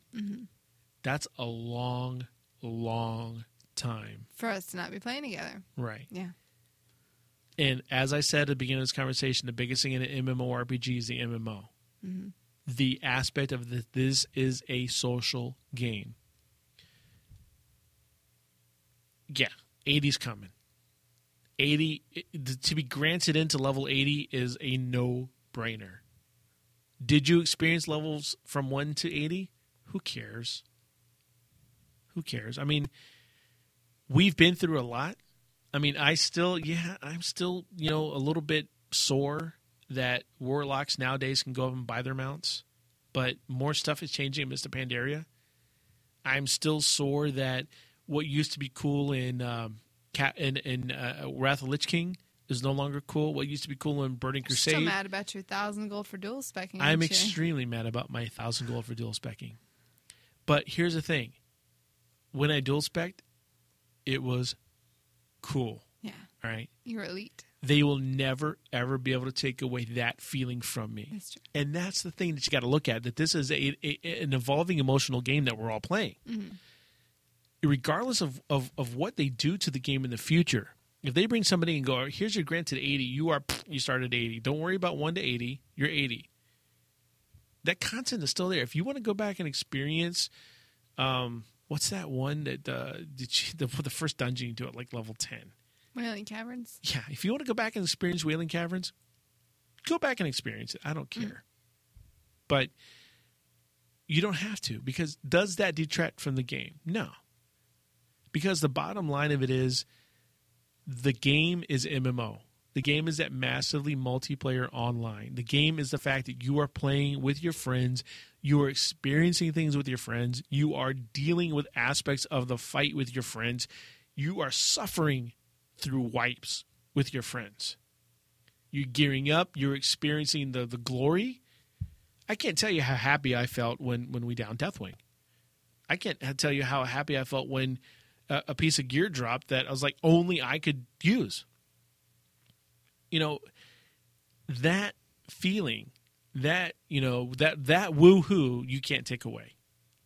Speaker 1: That's a long, long time,
Speaker 2: For us to not be playing together.
Speaker 1: right?
Speaker 2: Yeah.
Speaker 1: And as I said at the beginning of this conversation, the biggest thing in an MMORPG is the MMO. Mm-hmm. The aspect of that this is a social game. Yeah, 80's coming. 80 to be granted into level 80 is a no-brainer. Did you experience levels from 1 to 80? Who cares? Who cares? I mean, we've been through a lot. I mean, I still, yeah, I'm still, you know, a little bit sore that warlocks nowadays can go up and buy their mounts, but more stuff is changing in Mists of Pandaria. I'm still sore that what used to be cool in um, Cat in, in uh, Wrath of Lich King is no longer cool. What used to be cool in Burning Crusade.
Speaker 2: Still mad about your thousand gold for dual specking.
Speaker 1: I'm extremely mad about my thousand gold for dual specking. But here's the thing: when I dual specced, it was cool.
Speaker 2: Yeah.
Speaker 1: All right,
Speaker 2: You're elite.
Speaker 1: they will never ever be able to take away that feeling from me.
Speaker 2: That's true.
Speaker 1: And that's the thing that you got to look at. That this is a, a an evolving emotional game that we're all playing. Regardless of, of of what they do to the game in the future, if they bring somebody and go, "Here's your granted 80," you are you start at 80. Don't worry about one to 80. You're 80. That content is still there. If you want to go back and experience, um, what's that one that uh, did you, [laughs] the the first dungeon you do at like level 10?
Speaker 2: Wailing Caverns.
Speaker 1: Yeah, if you want to go back and experience Wailing Caverns, go back and experience it. I don't care. But you don't have to because does that detract from the game? No. Because the bottom line of it is the game is MMO. The game is that massively multiplayer online. The game is the fact that you are playing with your friends, you are experiencing things with your friends, you are dealing with aspects of the fight with your friends, you are suffering through wipes with your friends. You're gearing up, you're experiencing the, the glory. I can't tell you how happy I felt when, when we downed Deathwing. I can't tell you how happy I felt when a, a piece of gear dropped that I was like, only I could use. You know, that feeling, that, you know, that, that woohoo, you can't take away.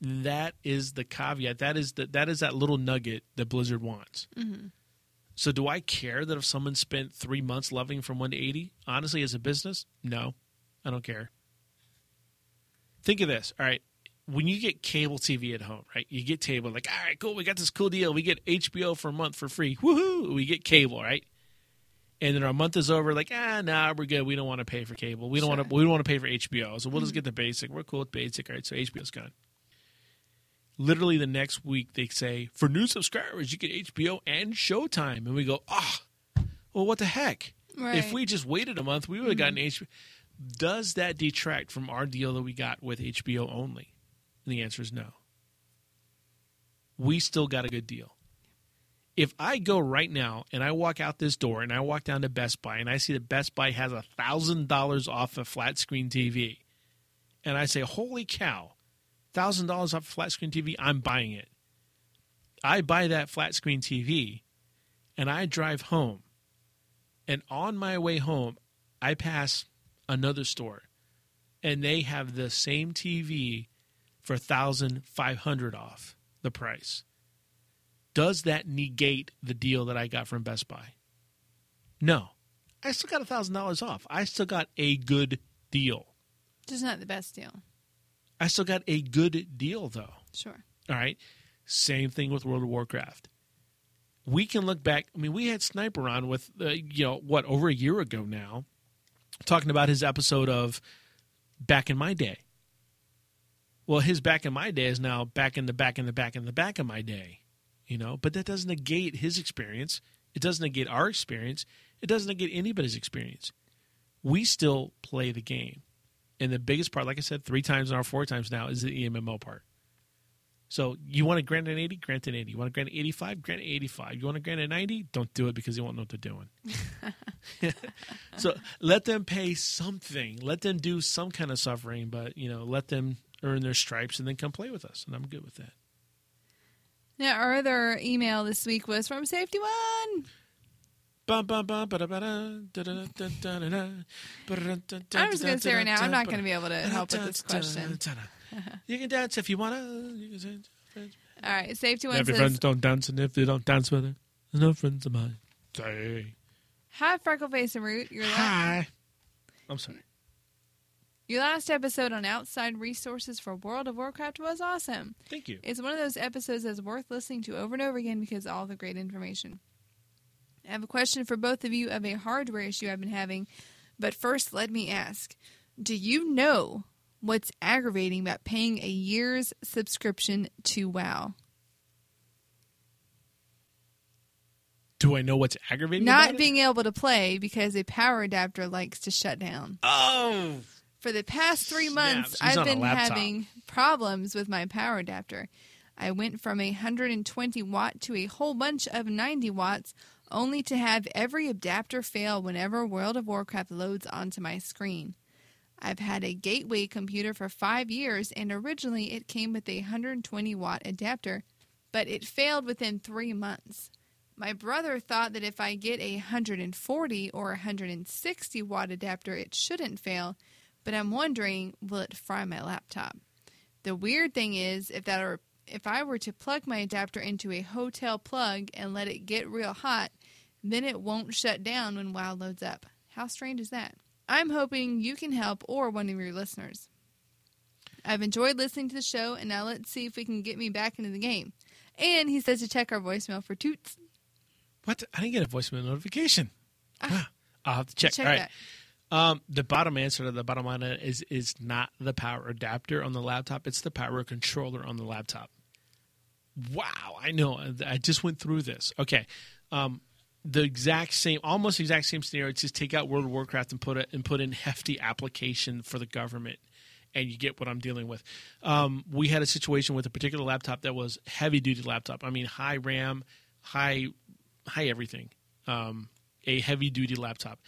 Speaker 1: that is the caveat. That is the, that is that little nugget that Blizzard wants. Mm-hmm. So do I care that if someone spent three months leveling from one to eighty? Honestly, as a business, no, I don't care. Think of this. All right, when you get cable TV at home, right? You get cable, like, all right, cool, we got this cool deal. We get HBO for a month for free. Woohoo! We get cable, right? And then our month is over, like, ah, nah, we're good. We don't want to pay for cable. We don't want to. We don't want to pay for HBO. So we'll just get the basic. We're cool with basic, all right? So HBO's gone. Literally the next week, they say for new subscribers, you get HBO and Showtime, and we go, ah, well, what the heck?
Speaker 2: Right.
Speaker 1: If we just waited a month, we would have gotten HBO. Does that detract from our deal that we got with HBO only? And the answer is no. We still got a good deal. If I go right now and I walk out this door and I walk down to Best Buy and I see that Best Buy has a thousand dollars off a flat screen TV, and I say, "Holy cow, thousand dollars off a flat screen TV," I'm buying it. I buy that flat screen TV, and I drive home, and on my way home, I pass another store, and they have the same TV for thousand five hundred off the price. Does that negate the deal that I got from Best Buy? No. I still got thousand dollars off. I still got a good deal.
Speaker 2: Just not the best deal.
Speaker 1: I still got a good deal though.
Speaker 2: Sure.
Speaker 1: All right. Same thing with World of Warcraft. We can look back. I mean, we had Sniper on with, uh, you know, what, over a year ago now, talking about his episode of Back in My Day. Well, his Back in My Day is now back in the back in the back in the back of my day, you know, but that doesn't negate his experience. It doesn't negate our experience. It doesn't negate anybody's experience. We still play the game. And the biggest part, like I said, three times now or four times now, is the MMO part. So you want to grant an 80, grant an 80. You want to grant an 85, grant an 85. You want to grant a 90, don't do it because they won't know what they're doing. [laughs] [laughs] so let them pay something. Let them do some kind of suffering, but you know, let them earn their stripes and then come play with us. And I'm good with that.
Speaker 2: Now, our other email this week was from Safety One.
Speaker 1: I'm just
Speaker 2: going to say right now, I'm not going to be able to help with this question.
Speaker 1: You can dance if you want to. You can dance.
Speaker 2: All right, Safety One
Speaker 1: If your
Speaker 2: says,
Speaker 1: friends don't dance, and if they don't dance with her, there's no friends of mine. Say
Speaker 2: Hi, Freckleface and Root. Your, la-
Speaker 1: hi. I'm sorry.
Speaker 2: Your last episode on outside resources for World of Warcraft was awesome.
Speaker 1: Thank you.
Speaker 2: It's one of those episodes that's worth listening to over and over again because of all the great information. I have a question for both of you of a hardware issue I've been having, but first let me ask Do you know what's aggravating about paying a year's subscription to WoW?
Speaker 1: Do I know what's aggravating?
Speaker 2: Not being able to play because a power adapter likes to shut down.
Speaker 1: Oh,
Speaker 2: For the past three months,
Speaker 1: He's
Speaker 2: I've been having problems with my power adapter. I went from a 120 watt to a whole bunch of 90 watts, only to have every adapter fail whenever World of Warcraft loads onto my screen. I've had a gateway computer for five years, and originally it came with a 120 watt adapter, but it failed within three months. My brother thought that if I get a 140 or 160 watt adapter, it shouldn't fail, but I'm wondering, will it fry my laptop? The weird thing is, if that are, if I were to plug my adapter into a hotel plug and let it get real hot, then it won't shut down when WoW loads up. How strange is that? I'm hoping you can help or one of your listeners. I've enjoyed listening to the show, and now let's see if we can get me back into the game. And he says to check our voicemail for toots.
Speaker 1: what? I didn't get a voicemail notification. Ah, I'll have to check.
Speaker 2: Check
Speaker 1: All right.
Speaker 2: that.
Speaker 1: Um, the bottom answer to the bottom line is is not the power adapter on the laptop. It's the power controller on the laptop. Wow, I know. I just went through this. Okay, um, the exact same, almost exact same scenario. It's just take out World of Warcraft and put it and put in hefty application for the government, and you get what I'm dealing with. Um, we had a situation with a particular laptop that was heavy duty laptop. I mean, high RAM, high high everything. Um, a heavy duty laptop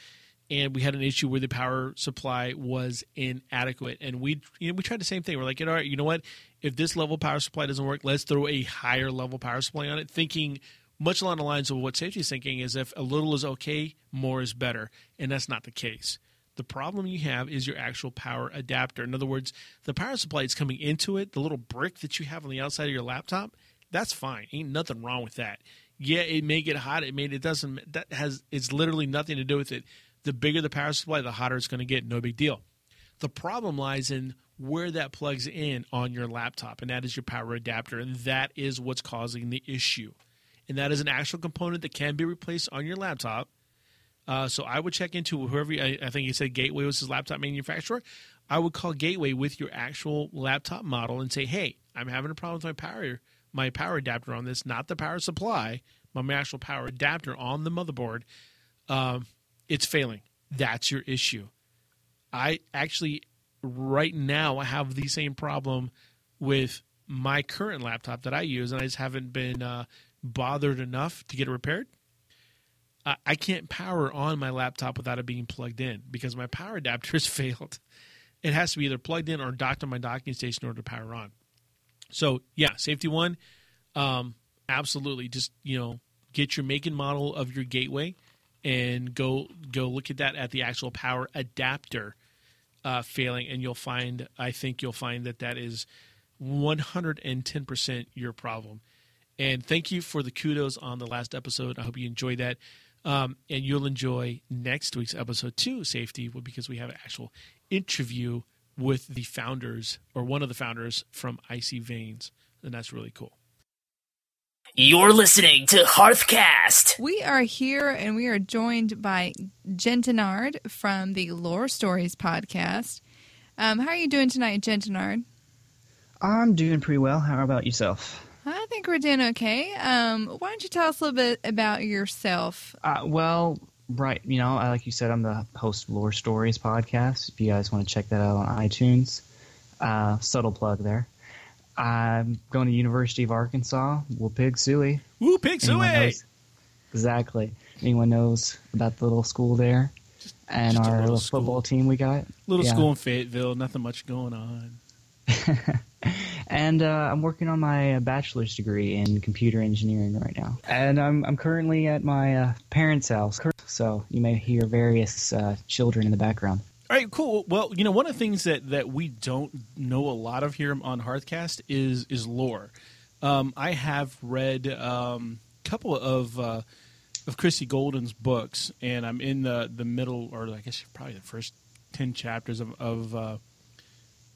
Speaker 1: and we had an issue where the power supply was inadequate. And we, you know, we tried the same thing. We're like, all right, you know what? If this level power supply doesn't work, let's throw a higher level power supply on it. Thinking much along the lines of what safety is thinking is if a little is okay, more is better, and that's not the case. The problem you have is your actual power adapter. In other words, the power supply is coming into it, the little brick that you have on the outside of your laptop, that's fine. Ain't nothing wrong with that. Yeah, it may get hot. It may it doesn't that has it's literally nothing to do with it. The bigger the power supply, the hotter it's going to get. No big deal. The problem lies in where that plugs in on your laptop, and that is your power adapter, and that is what's causing the issue. And that is an actual component that can be replaced on your laptop. Uh, so I would check into whoever I, I think you said Gateway was his laptop manufacturer. I would call Gateway with your actual laptop model and say, "Hey, I'm having a problem with my power my power adapter on this, not the power supply, my actual power adapter on the motherboard. Um, it's failing. That's your issue. I actually right now I have the same problem with my current laptop that I use, and I just haven't been uh, bothered enough to get it repaired. I, I can't power on my laptop without it being plugged in because my power adapter [laughs] has failed. It has to be either plugged in or docked on my docking station in order to power on. So yeah, safety one, um, absolutely. Just you know, get your make and model of your gateway, and go go look at that at the actual power adapter uh, failing, and you'll find. I think you'll find that that is one hundred and ten percent your problem. And thank you for the kudos on the last episode. I hope you enjoyed that. Um, and you'll enjoy next week's episode too, safety, because we have an actual interview with the founders or one of the founders from Icy Veins, and that's really cool.
Speaker 4: You're listening to Hearthcast.
Speaker 2: We are here and we are joined by Gentinard from the Lore Stories podcast. Um, how are you doing tonight, Gentinard?
Speaker 5: I'm doing pretty well. How about yourself?
Speaker 2: I think we're doing okay. Um, why don't you tell us a little bit about yourself?
Speaker 5: Uh, well, right, you know, like you said, I'm the host of Lore Stories podcast. If you guys want to check that out on iTunes, uh, subtle plug there. I'm going to University of Arkansas. Well, Pig Sooie.
Speaker 1: Woo, Pig Sooie!
Speaker 5: Exactly. Anyone knows about the little school there? Just, and just our little, football team we got?
Speaker 1: Little yeah. school in Fayetteville, nothing much going on. [laughs]
Speaker 5: and uh, I'm working on my bachelor's degree in computer engineering right now. And I'm, I'm currently at my uh, parents' house, so you may hear various uh, children in the background.
Speaker 1: All right, cool. Well, you know, one of the things that, that we don't know a lot of here on Hearthcast is is lore. Um, I have read a um, couple of uh, of Christie Golden's books, and I'm in the the middle, or I guess probably the first ten chapters of, of uh,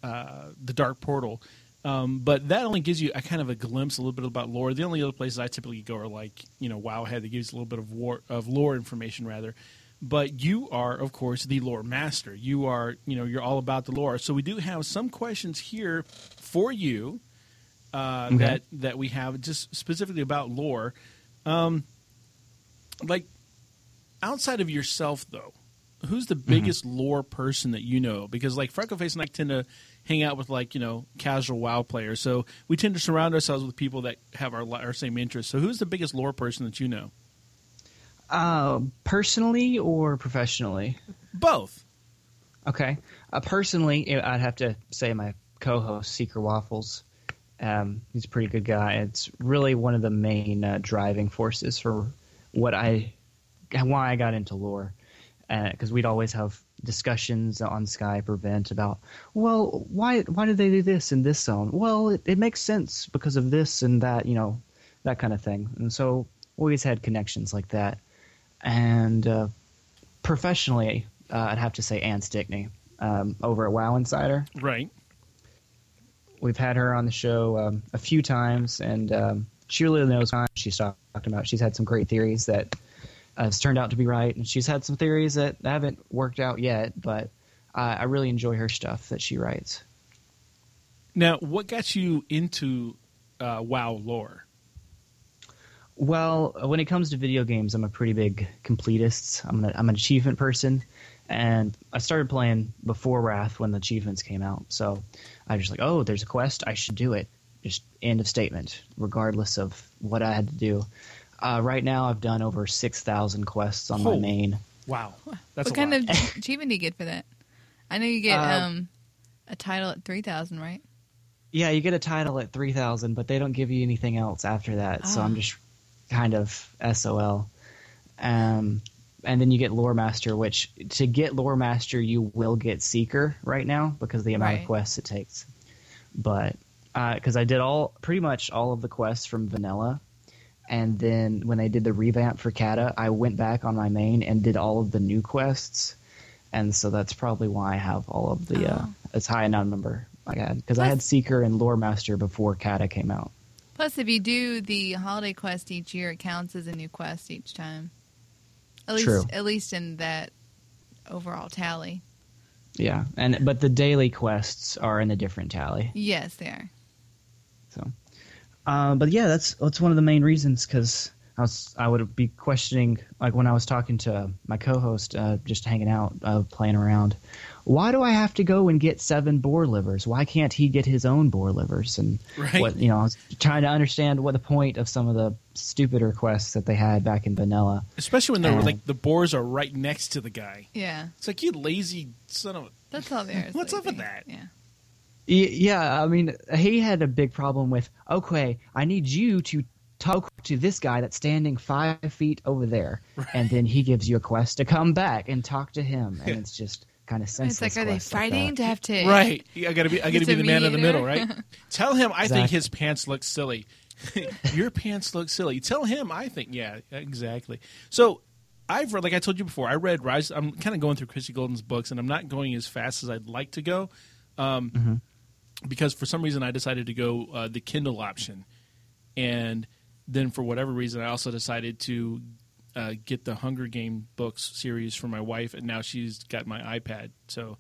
Speaker 1: uh, the Dark Portal. Um, but that only gives you a kind of a glimpse, a little bit about lore. The only other places I typically go are like you know Wowhead that gives a little bit of war of lore information rather but you are of course the lore master you are you know you're all about the lore so we do have some questions here for you uh, okay. that that we have just specifically about lore um, like outside of yourself though who's the mm-hmm. biggest mm-hmm. lore person that you know because like freckleface and i tend to hang out with like you know casual wow players so we tend to surround ourselves with people that have our, our same interests so who's the biggest lore person that you know
Speaker 5: uh, personally or professionally?
Speaker 1: Both.
Speaker 5: Okay. Uh, personally, I'd have to say my co-host Seeker Waffles. Um, he's a pretty good guy. It's really one of the main uh, driving forces for what I, why I got into lore, because uh, we'd always have discussions on Skype or Vent about, well, why why did they do this in this zone? Well, it, it makes sense because of this and that, you know, that kind of thing. And so always had connections like that and uh, professionally, uh, I'd have to say Anne Stickney um, over at Wow Insider.
Speaker 1: Right.
Speaker 5: We've had her on the show um, a few times, and um, she really knows what she's talking about. She's had some great theories that has turned out to be right, and she's had some theories that haven't worked out yet. But I really enjoy her stuff that she writes.
Speaker 1: Now, what got you into uh, WoW lore?
Speaker 5: Well, when it comes to video games, I'm a pretty big completist. I'm an, I'm an achievement person, and I started playing before Wrath when the achievements came out. So I was just like, oh, there's a quest, I should do it. Just end of statement, regardless of what I had to do. Uh, right now, I've done over six thousand quests on oh, my main.
Speaker 1: Wow,
Speaker 2: that's what kind lot. of [laughs] achievement do you get for that? I know you get uh, um, a title at three thousand, right?
Speaker 5: Yeah, you get a title at three thousand, but they don't give you anything else after that. Oh. So I'm ah. just kind of SOL. Um, and then you get Lore Master, which to get Lore Master you will get Seeker right now because of the amount
Speaker 2: Right.
Speaker 5: of quests it takes. But because I did all pretty much all of the quests from Vanilla, and then when they did the revamp for Kata, I went back on my main and did all of the new quests, and so that's probably why I have all of the uh,
Speaker 2: Oh.
Speaker 5: as high a number I had because I had Seeker and Lore Master before Kata came out.
Speaker 2: Plus, if you do the holiday quest each year, it counts as a new quest each time. At least,
Speaker 5: True.
Speaker 2: at least in that overall tally.
Speaker 5: Yeah, and but the daily quests are in a different tally.
Speaker 2: Yes, they are.
Speaker 5: So, um, but yeah, that's that's one of the main reasons because I was I would be questioning like when I was talking to my co-host, uh, just hanging out, uh, playing around. Why do I have to go and get seven boar livers? Why can't he get his own boar livers? And
Speaker 1: Right.
Speaker 5: what you know, I was trying to understand what the point of some of the stupid quests that they had back in vanilla.
Speaker 1: Especially when they're like the boars are right next to the guy.
Speaker 2: Yeah,
Speaker 1: It's like you lazy son of a.
Speaker 2: that's all there is. [laughs]
Speaker 1: What's up with that?
Speaker 2: Yeah.
Speaker 5: Yeah, I mean, he had a big problem with. Okay, I need you to talk to this guy that's standing five feet over there, and then he gives you a quest to come back and talk to him, and [laughs] it's just kind of senseless.
Speaker 2: It's like, are they
Speaker 5: quests like
Speaker 2: fighting to have to?
Speaker 1: Right. I gotta be. I gotta be the man in the middle, right? [laughs] Tell him I think his pants look silly. [laughs] Your pants look silly. Tell him I think. Yeah, exactly. So I've read, like I told you before, I read Rise. I'm kind of going through Christie Golden's books, and I'm not going as fast as I'd like to go, um,
Speaker 5: Mm-hmm.
Speaker 1: because for some reason I decided to go uh, the Kindle option, and then for whatever reason I also decided to uh, get the Hunger Game books series for my wife, and now she's got my iPad, so.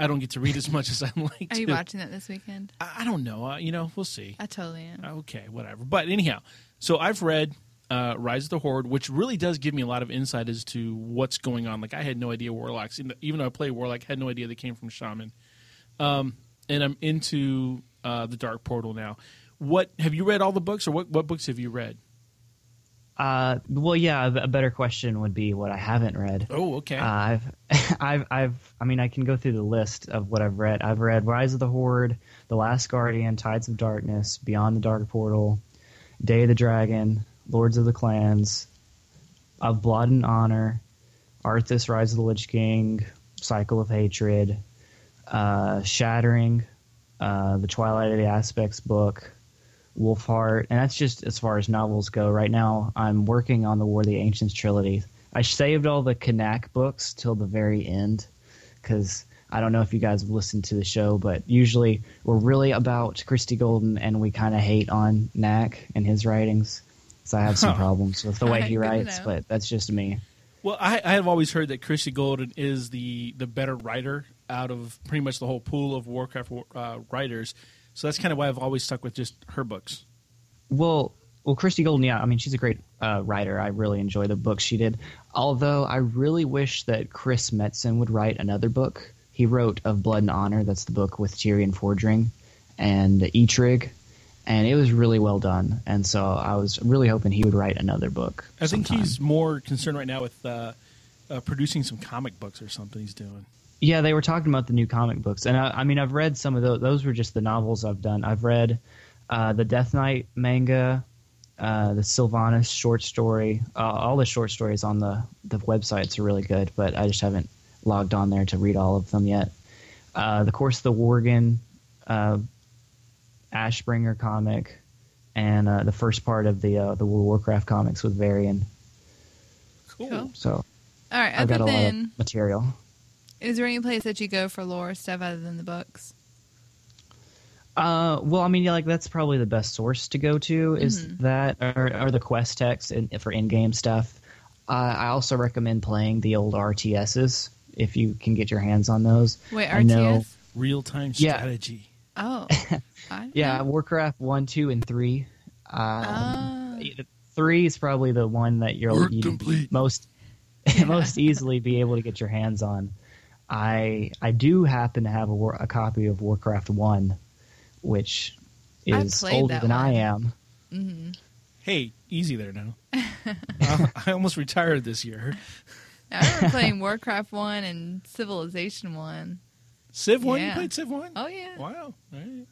Speaker 1: I don't get to read as [laughs] much as I'd like
Speaker 2: Are
Speaker 1: to.
Speaker 2: you watching that this weekend?
Speaker 1: I I don't know. Uh, you know, we'll see.
Speaker 2: I totally am.
Speaker 1: Okay, whatever. But anyhow, so I've read uh, Rise of the Horde, which really does give me a lot of insight as to what's going on. Like I had no idea warlocks, even though I play warlock, had no idea they came from shaman. Um, and I'm into uh, the Dark Portal now. What have you read all the books, or what what books have you read?
Speaker 5: Uh, well, yeah, a better question would be what I haven't read.
Speaker 1: Oh, okay.
Speaker 5: Uh, I've, [laughs] I've, I've, I mean, I can go through the list of what I've read. I've read Rise of the Horde, The Last Guardian, Tides of Darkness, Beyond the Dark Portal, Day of the Dragon, Lords of the Clans, Of Blood and Honor, Arthas, Rise of the Lich King, Cycle of Hatred, uh, Shattering, uh, the Twilight of the Aspects book, Wolfheart, and that's just as far as novels go. Right now, I'm working on the War of the Ancients trilogy. I saved all the Knaak books till the very end because I don't know if you guys have listened to the show, but usually we're really about Christie Golden and we kind of hate on Knaak and his writings. So I have some
Speaker 1: Huh.
Speaker 5: problems with the way he [laughs] writes,
Speaker 2: know.
Speaker 5: but that's just me.
Speaker 1: Well, I, I have always heard that Christie Golden is the the better writer out of pretty much the whole pool of Warcraft uh, writers. So that's kind of why I've always stuck with just her books.
Speaker 5: Well, well, Christie Golden, yeah, I mean, she's a great uh, writer. I really enjoy the books she did. Although I really wish that Chris Metzen would write another book. He wrote of Blood and Honor. That's the book with Tirion Fordring and Eitrigg, and it was really well done. And so I was really hoping he would write another book.
Speaker 1: I think
Speaker 5: sometime.
Speaker 1: he's more concerned right now with uh, uh, producing some comic books or something he's doing.
Speaker 5: Yeah, they were talking about the new comic books, and I, I mean, I've read some of those. Those were just the novels I've done. I've read uh, the Death Knight manga, uh, the Sylvanas short story. Uh, all the short stories on the the websites are really good, but I just haven't logged on there to read all of them yet. Uh, the Curse of the Worgen, uh, Ashbringer comic, and uh, the first part of the uh, the World of Warcraft comics with Varian.
Speaker 1: Cool.
Speaker 2: Cool.
Speaker 5: So
Speaker 2: All right.
Speaker 5: I've got a lot of material.
Speaker 2: Is there any place that you go for lore stuff other than the books?
Speaker 5: Uh, well, I mean, yeah, like that's probably the best source to go to is
Speaker 2: Mm-hmm.
Speaker 5: that, or, or the quest text in, for in-game stuff. Uh, I also recommend playing the old RTSs if you can get your hands on those.
Speaker 2: Wait,
Speaker 5: I know-
Speaker 2: RTS?
Speaker 1: Real time
Speaker 5: Yeah.
Speaker 1: strategy.
Speaker 2: Oh, [laughs] I,
Speaker 5: Yeah, Warcraft one, two, and three. Um,
Speaker 2: Ah.
Speaker 5: Three is probably the one that you're
Speaker 1: Work
Speaker 5: you'd
Speaker 1: complete.
Speaker 5: most [laughs] most easily be able to get your hands on. I I do happen to have a, a copy of Warcraft one, which is older
Speaker 2: that
Speaker 5: than I
Speaker 2: one.
Speaker 5: am.
Speaker 1: Hey, easy there now. [laughs] Uh, I almost retired this year.
Speaker 2: I remember playing Warcraft one and Civilization one.
Speaker 1: Civ one, you played Civ one?
Speaker 2: Oh yeah.
Speaker 1: Wow. All right.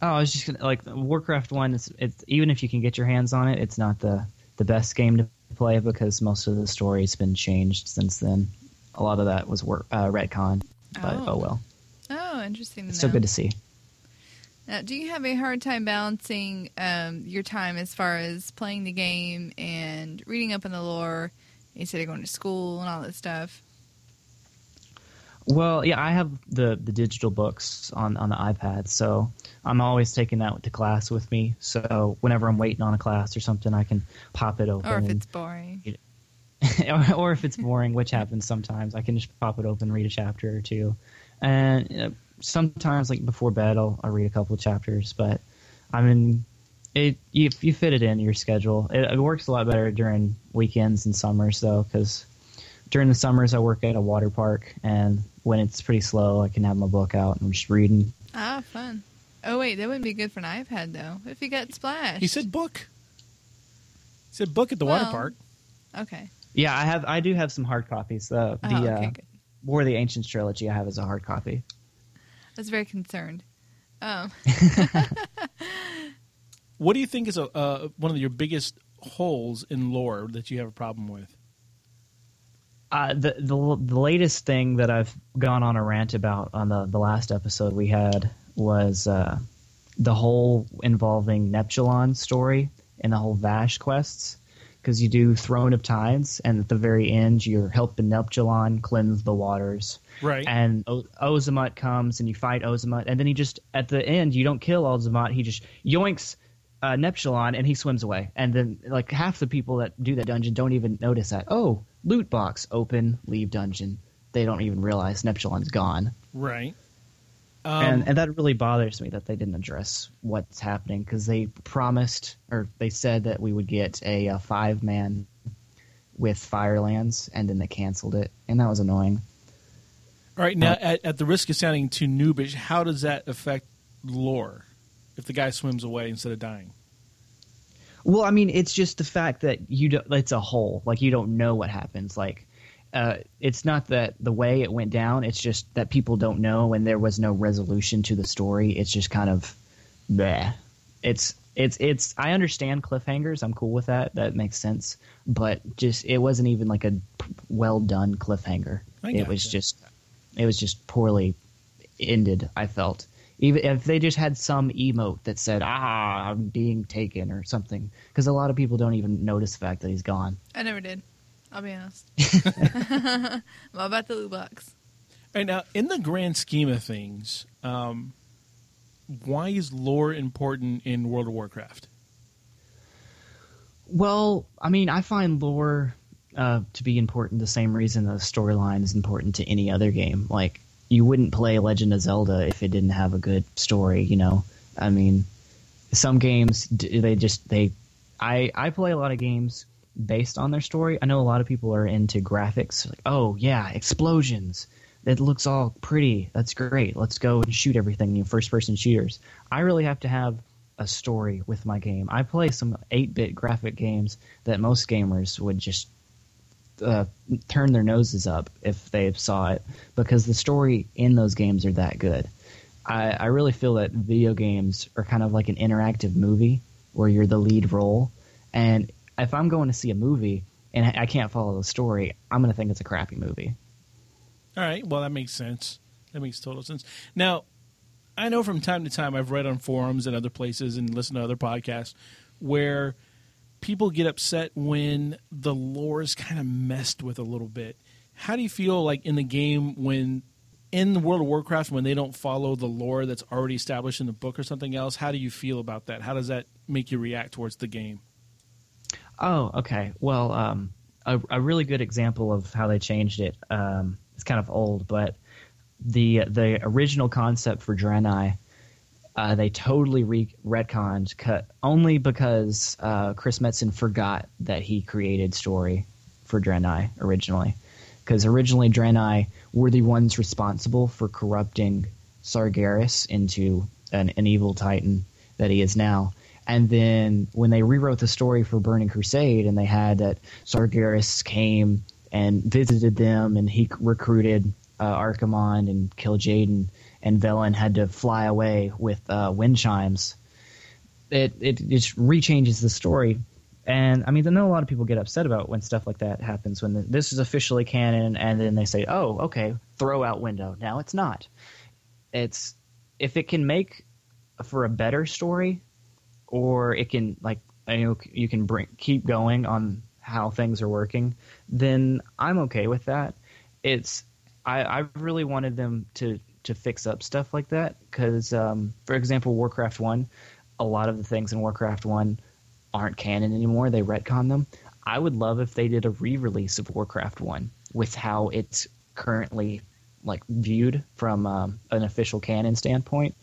Speaker 5: Oh, I was just gonna, like Warcraft one. It's it's even if you can get your hands on it, it's not the the the best game to play because most of the story's been changed since then. A lot of that was work, uh, retcon, but
Speaker 2: Oh.
Speaker 5: oh, well.
Speaker 2: Oh, interesting.
Speaker 5: It's still good to see.
Speaker 2: Now, do you have a hard time balancing um, your time as far as playing the game and reading up on the lore instead of going to school and all that stuff?
Speaker 5: Well, yeah, I have the the digital books on on the iPad, so I'm always taking that to class with me. So whenever I'm waiting on a class or something, I can pop it open.
Speaker 2: Or if
Speaker 5: and-
Speaker 2: it's boring.
Speaker 5: Or, [laughs] or if it's boring, which happens sometimes, I can just pop it open, read a chapter or two, and you know, sometimes like before bed, I'll, I'll read a couple of chapters. But I mean, it you, you fit it in your schedule. It, it works a lot better during weekends and summers though, because during the summers I work at a water park, and when it's pretty slow, I can have my book out and I'm just reading.
Speaker 2: Ah, fun. Oh, wait, that wouldn't be good for an iPad, though. If you got splashed?
Speaker 1: He said book. He said book at the water park.
Speaker 2: Okay.
Speaker 5: Yeah, I have I do have some hard copies. Uh, the
Speaker 2: Oh, okay,
Speaker 5: uh,
Speaker 2: good.
Speaker 5: War of the Ancients trilogy I have as a hard copy.
Speaker 2: I was very concerned. Um, [laughs] [laughs]
Speaker 1: What do you think is a, uh, one of your biggest holes in lore that you have a problem with?
Speaker 5: Uh, the, the the latest thing that I've gone on a rant about on the, the last episode we had was uh, the whole involving Neptulon story and the whole Vash quests. Because you do Throne of Tides, and at the very end, you're helping Neptulon cleanse the waters.
Speaker 1: Right.
Speaker 5: And o- Ozumat comes, and you fight Ozumat, and then he just at the end, you don't kill Ozumat. He just yoinks uh, and he swims away. And then like half the people that do that dungeon don't even notice that. Oh, loot box open, leave dungeon. They don't even realize Neptulon's gone.
Speaker 1: right. Um,
Speaker 5: and and that really bothers me that they didn't address what's happening because they promised or they said that we would get a, uh five man with Firelands, and then they canceled it, and that was annoying.
Speaker 1: all right. Now, at, at the risk of sounding too noobish, how does that affect lore if the guy swims away instead of dying?
Speaker 5: Well, I mean, it's just the fact that you don't, it's a hole. Like you don't know what happens. Like uh, it's not that the way it went down. It's just that people don't know, and there was no resolution to the story. It's just kind of, bleh. It's it's it's. I understand cliffhangers. I'm cool with that. That makes sense. But just it wasn't even like a well done cliffhanger.
Speaker 1: I
Speaker 5: It was
Speaker 1: gotcha.
Speaker 5: just it was just poorly ended. I felt. Even if they just had some emote that said "Ah, I'm being taken" or something, because a lot of people don't even notice the fact that he's gone.
Speaker 2: I never did. I'll be honest. [laughs] [laughs] I'm about the loot box.
Speaker 1: All right. Now, in the grand scheme of things, um, why is lore important in World of Warcraft?
Speaker 5: Well, I mean, I find lore uh, to be important the same reason the storyline is important to any other game. Like, you wouldn't play Legend of Zelda if it didn't have a good story. You know, I mean, some games they just they. I I play a lot of games based on their story. I know a lot of people are into graphics. Like, oh yeah, explosions. It looks all pretty. That's great. Let's go and shoot everything. You first person shooters. I really have to have a story with my game. I play some 8-bit graphic games that most gamers would just uh, turn their noses up if they saw it because the story in those games are that good. I, I really feel that video games are kind of like an interactive movie where you're the lead role. And if I'm going to see a movie and I can't follow the story, I'm going to think it's a crappy movie.
Speaker 1: All right. Well, that makes sense. That makes total sense. Now, I know from time to time I've read on forums and other places and listened to other podcasts where people get upset when the lore is kind of messed with a little bit. How do you feel like in the game when in the World of Warcraft when they don't follow the lore that's already established in the book or something else? How do you feel about that? How does that make you react towards the game?
Speaker 5: Oh, okay. Well, um, a, a really good example of how they changed it. Um, it's kind of old, but the the original concept for Draenei, uh, they totally re- retconned, cut only because uh, Chris Metzen forgot that he created story for Draenei originally, because originally Draenei were the ones responsible for corrupting Sargeras into an, an evil titan that he is now. And then when they rewrote the story for Burning Crusade, and they had that Sargeras came and visited them, and he recruited uh, Archimonde and Kil'jaeden, and Velen had to fly away with uh, wind chimes. It it just rechanges the story, And I mean, I know a lot of people get upset about when stuff like that happens when the, this is officially canon, and then they say, "Oh, okay, throw out window." Now it's not. It's if it can make for a better story, or it can like you know you can bring keep going on how things are working, then I'm okay with that. It's I, I really wanted them to to fix up stuff like that because, um, for example, Warcraft One, a lot of the things in Warcraft One aren't canon anymore. They retcon them. I would love if they did a re-release of Warcraft One with how it's currently like viewed from um, an official canon standpoint.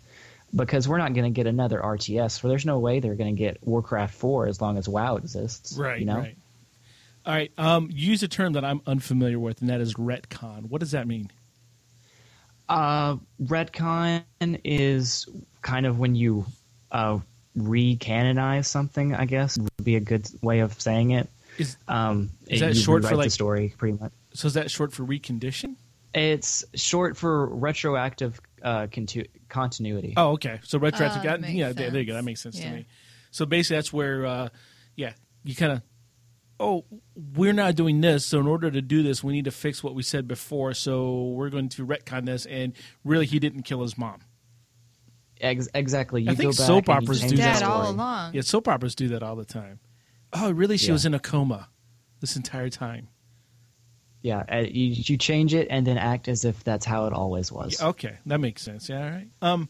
Speaker 5: Because we're not going to get another RTS, for there's no way they're going to get Warcraft Four as long as WoW exists.
Speaker 1: Right.
Speaker 5: You know.
Speaker 1: Right. All right. Um, you use a term that I'm unfamiliar with, and that is retcon. What does that mean?
Speaker 5: Uh, retcon is kind of when you uh, re-canonize something. I guess would be a good way of saying it.
Speaker 1: Is
Speaker 5: Um,
Speaker 1: Is that short for, like-
Speaker 5: the story? Pretty much.
Speaker 1: so is that short for recondition?
Speaker 5: It's short for retroactive uh, contu- continuity.
Speaker 1: Oh, okay. So retroactive.
Speaker 2: Oh, that
Speaker 1: got-
Speaker 2: makes
Speaker 1: yeah, there, there you go. That
Speaker 2: sense.
Speaker 1: makes sense to me. So basically, that's where, uh, yeah, you kind of, oh, we're not doing this. So in order to do this, we need to fix what we said before. So we're going to retcon this. And really, he didn't kill his mom.
Speaker 5: Ex- exactly. You
Speaker 1: I think
Speaker 5: go
Speaker 1: soap
Speaker 5: and
Speaker 1: operas do that
Speaker 2: all
Speaker 5: story.
Speaker 2: along.
Speaker 1: Yeah, soap operas do that all the time. Oh, really? She
Speaker 5: Yeah.
Speaker 1: was in a coma this entire time.
Speaker 5: Yeah, uh, you, you change it and then act as if that's how it always was.
Speaker 1: Okay, that makes sense. Yeah, all right. Um,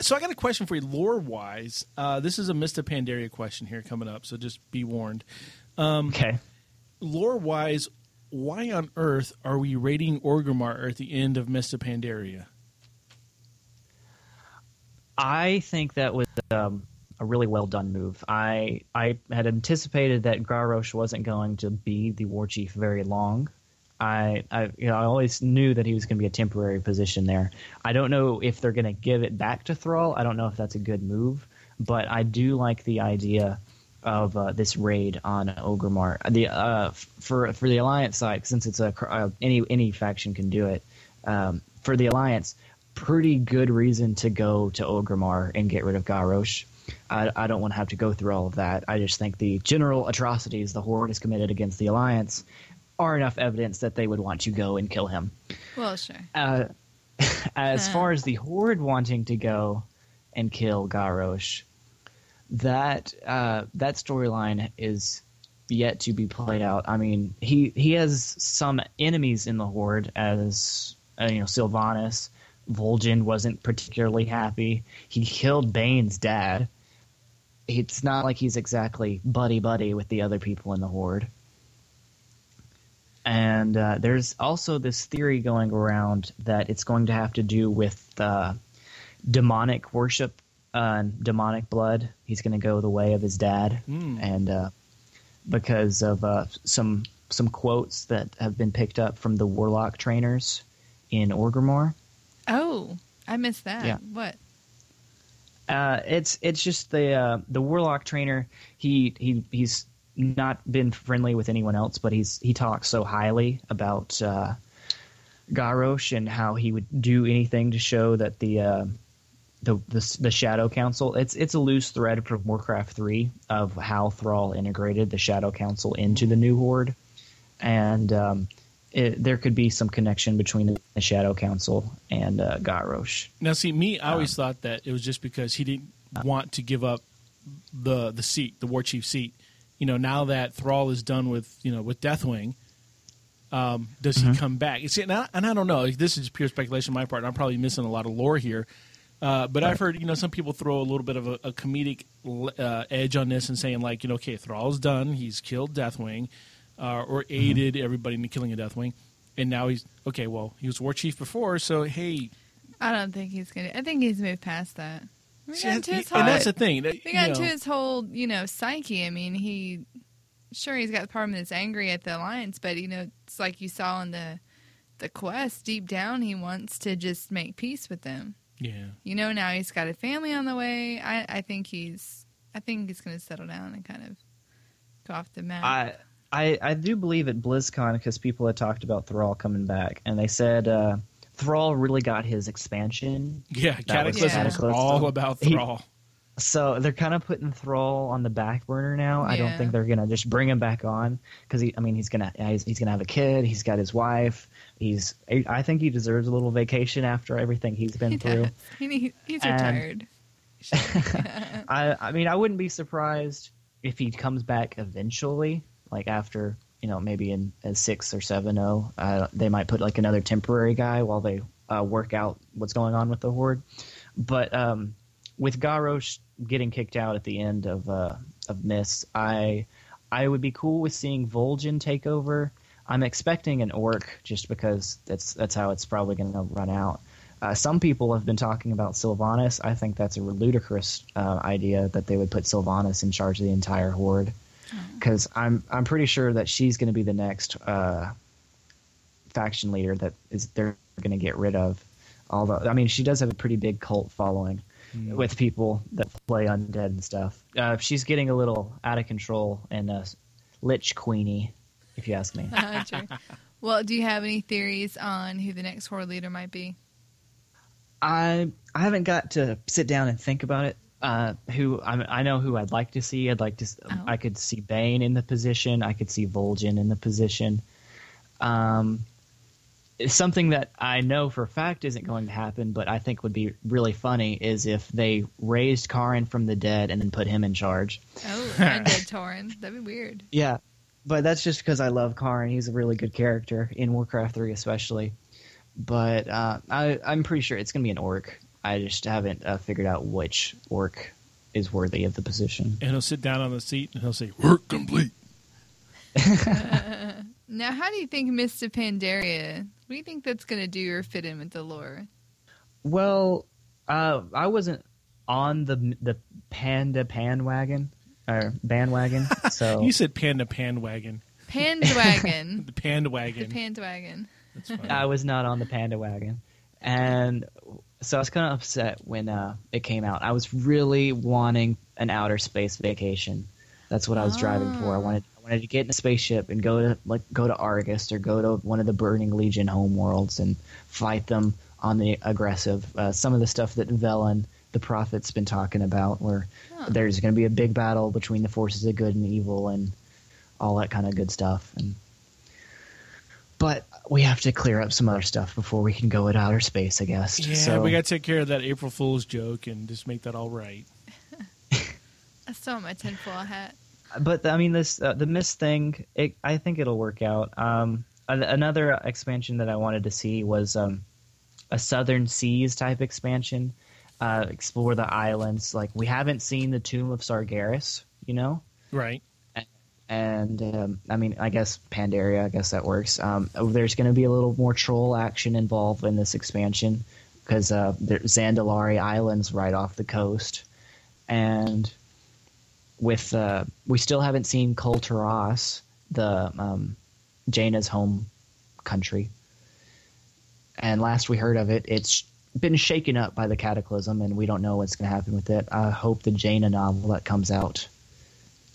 Speaker 1: so I got a question for you, lore wise. Uh, this is a Mists of Pandaria question here coming up, so just be warned.
Speaker 5: Okay.
Speaker 1: Lore wise, why on earth are we raiding Orgrimmar at the end of Mists of Pandaria?
Speaker 5: I think that was um, a really well done move. I I had anticipated that Garrosh wasn't going to be the war chief very long. I, I you know I always knew that he was going to be a temporary position there. I don't know if they're going to give it back to Thrall. I don't know if that's a good move, but I do like the idea of uh, this raid on Orgrimmar. The uh, for for the Alliance side, since it's a uh, any any faction can do it. Um, for the Alliance, pretty good reason to go to Orgrimmar and get rid of Garrosh. I, I don't want to have to go through all of that. I just think the general atrocities the Horde has committed against the Alliance are enough evidence that they would want to go and kill him.
Speaker 2: Well, sure.
Speaker 5: Uh, [laughs] as far as the Horde wanting to go and kill Garrosh, that uh, that storyline is yet to be played out. I mean, he he has some enemies in the Horde, as uh, you know, Sylvanas. Vol'jin wasn't particularly happy. He killed Baine's dad. It's not like he's exactly buddy buddy with the other people in the Horde. And uh, there's also this theory going around that it's going to have to do with uh, demonic worship, uh, demonic blood. He's going to go the way of his dad, and uh, because of uh, some some quotes that have been picked up from the warlock trainers in Orgrimmar.
Speaker 2: Oh, I missed that.
Speaker 5: Yeah.
Speaker 2: What?
Speaker 5: Uh, it's it's just the uh, the warlock trainer. He he he's not been friendly with anyone else, but he's he talks so highly about uh, Garrosh and how he would do anything to show that the uh, the, the the Shadow Council. It's it's a loose thread from Warcraft three of how Thrall integrated the Shadow Council into the New Horde, and um, it, there could be some connection between the Shadow Council and uh, Garrosh.
Speaker 1: Now, see, me, I always thought that it was just because he didn't want to give up the the seat, the war chief seat. You know, now that Thrall is done with you know with Deathwing, um, does he come back? See, and I, and I don't know. This is pure speculation on my part. I'm probably missing a lot of lore here. Uh, but I've heard, you know, some people throw a little bit of a, a comedic uh, edge on this and saying, like, you know, okay, Thrall's done. He's killed Deathwing uh, or aided everybody in the killing of Deathwing. And now he's, okay, well, he was war chief before, so hey.
Speaker 2: I don't think he's gonna. I think he's moved past that. We got into his whole.
Speaker 1: and that's the thing. that,
Speaker 2: we
Speaker 1: you
Speaker 2: got into his whole, you know, psyche. I mean, he sure he's got the problem that's angry at the alliance, but you know, it's like you saw in the the quest. Deep down, he wants to just make peace with them.
Speaker 1: Yeah.
Speaker 2: You know, now he's got a family on the way. I, I think he's, I think he's going to settle down and kind of go off the map.
Speaker 5: I, I I do believe at BlizzCon because people had talked about Thrall coming back, and they said uh, Thrall really got his expansion.
Speaker 1: Yeah,
Speaker 5: That was
Speaker 1: Cataclysm all about
Speaker 5: He-
Speaker 1: Thrall.
Speaker 5: So they're kind of putting Thrall on the back burner now. I don't think they're gonna just bring him back on because he. I mean, he's gonna he's, he's gonna have a kid. He's got his wife. He's. I think he deserves a little vacation after everything he's been
Speaker 2: He
Speaker 5: through.
Speaker 2: He he's
Speaker 5: And-
Speaker 2: retired. [laughs]
Speaker 5: I I mean I wouldn't be surprised if he comes back eventually, like after you know maybe in a six or seven zero. Uh, they might put like another temporary guy while they uh, work out what's going on with the horde. But um, with Garrosh getting kicked out at the end of uh, of Miss, I I would be cool with seeing Vol'jin take over. I'm expecting an orc just because that's that's how it's probably going to run out. Uh, some people have been talking about Sylvanas. I think that's a ludicrous uh, idea that they would put Sylvanas in charge of the entire horde, because I'm I'm pretty sure that she's going to be the next uh, faction leader that is they're going to get rid of. Although I mean, she does have a pretty big cult following with people that play undead and stuff. Uh, she's getting a little out of control and uh, lich queenie, if you ask me. [laughs]
Speaker 2: Uh. Well, do you have any theories on who the next horde leader might be?
Speaker 5: I I haven't got to sit down and think about it. Uh, who I, I know who I'd like to see. I'd like to.
Speaker 2: Oh.
Speaker 5: I could see Baine in the position. I could see Vol'jin in the position. Um, something that I know for a fact isn't going to happen, but I think would be really funny is if they raised Cairne from the dead and then put him in charge.
Speaker 2: Oh, [laughs] undead Torin. That'd be weird.
Speaker 5: Yeah, but that's just because I love Cairne. He's a really good character in Warcraft Three, especially. But uh, I, I'm pretty sure it's gonna be an orc. I just haven't uh, figured out which orc is worthy of the position.
Speaker 1: And he'll sit down on the seat and he'll say, "Work complete." [laughs] [laughs]
Speaker 2: Now, how do you think Mr. Pandaria? What do you think that's going to do or fit in with the lore?
Speaker 5: Well, uh, I wasn't on the the panda pan wagon or bandwagon, [laughs] so
Speaker 1: You said panda pan wagon.
Speaker 2: Pandwagon.
Speaker 1: The panda wagon.
Speaker 2: the
Speaker 1: panda
Speaker 2: wagon.
Speaker 1: That's funny.
Speaker 5: I was not on the panda wagon, and so I was kind of upset when uh, it came out. I was really wanting an outer space vacation. That's what I was driving for. I wanted I wanted to get in a spaceship and go to like go to Argus or go to one of the Burning Legion homeworlds and fight them on the aggressive. Uh, some of the stuff that Velen, the prophet's been talking about, where
Speaker 2: Huh.
Speaker 5: there's going to be a big battle between the forces of good and evil and all that kind of good stuff. And we have to clear up some other stuff before we can go at outer space, I guess.
Speaker 1: Yeah,
Speaker 5: so,
Speaker 1: we got to take care of that April Fool's joke and just make that all right. [laughs]
Speaker 2: I still want my tinfoil hat.
Speaker 5: but I mean, this uh, the mist thing. It, I think it'll work out. Um, another expansion that I wanted to see was um, a Southern Seas type expansion. Uh, explore the islands. Like we haven't seen the Tomb of Sargeras, you know.
Speaker 1: Right.
Speaker 5: And um, I mean, I guess Pandaria. I guess that works. Um, there's going to be a little more troll action involved in this expansion because uh, Zandalari Islands right off the coast, and with uh, we still haven't seen Kul Tiras, the um, Jaina's home country. And last we heard of it, it's been shaken up by the cataclysm, and we don't know what's going to happen with it. I hope the Jaina novel that comes out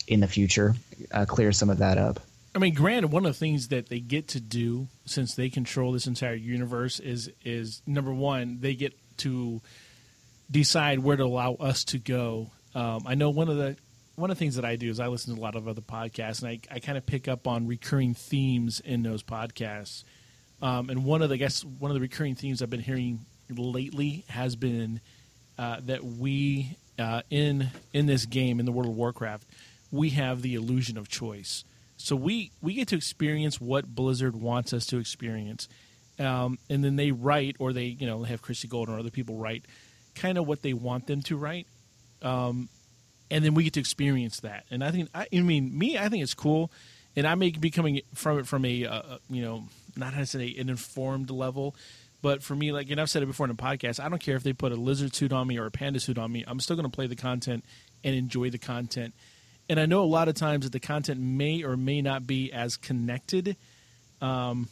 Speaker 5: in the future uh, clears some of that up.
Speaker 1: I mean, granted, one of the things that they get to do since they control this entire universe is is number one, they get to decide where to allow us to go. Um, I know one of the one of the things that I do is I listen to a lot of other podcasts, and I, I kind of pick up on recurring themes in those podcasts. Um, and one of the I guess one of the recurring themes I've been hearing lately has been uh, that we uh, in in this game in the World of Warcraft we have the illusion of choice. So we we get to experience what Blizzard wants us to experience, um, and then they write or they you know have Christie Golden or other people write kind of what they want them to write, um, and then we get to experience that. And I think I, I mean me I think it's cool, and I may be coming from it from a uh, uh, you know not necessarily an informed level. But for me, like, and I've said it before in the podcast, I don't care if they put a lizard suit on me or a panda suit on me. I'm still going to play the content and enjoy the content. And I know a lot of times that the content may or may not be as connected um,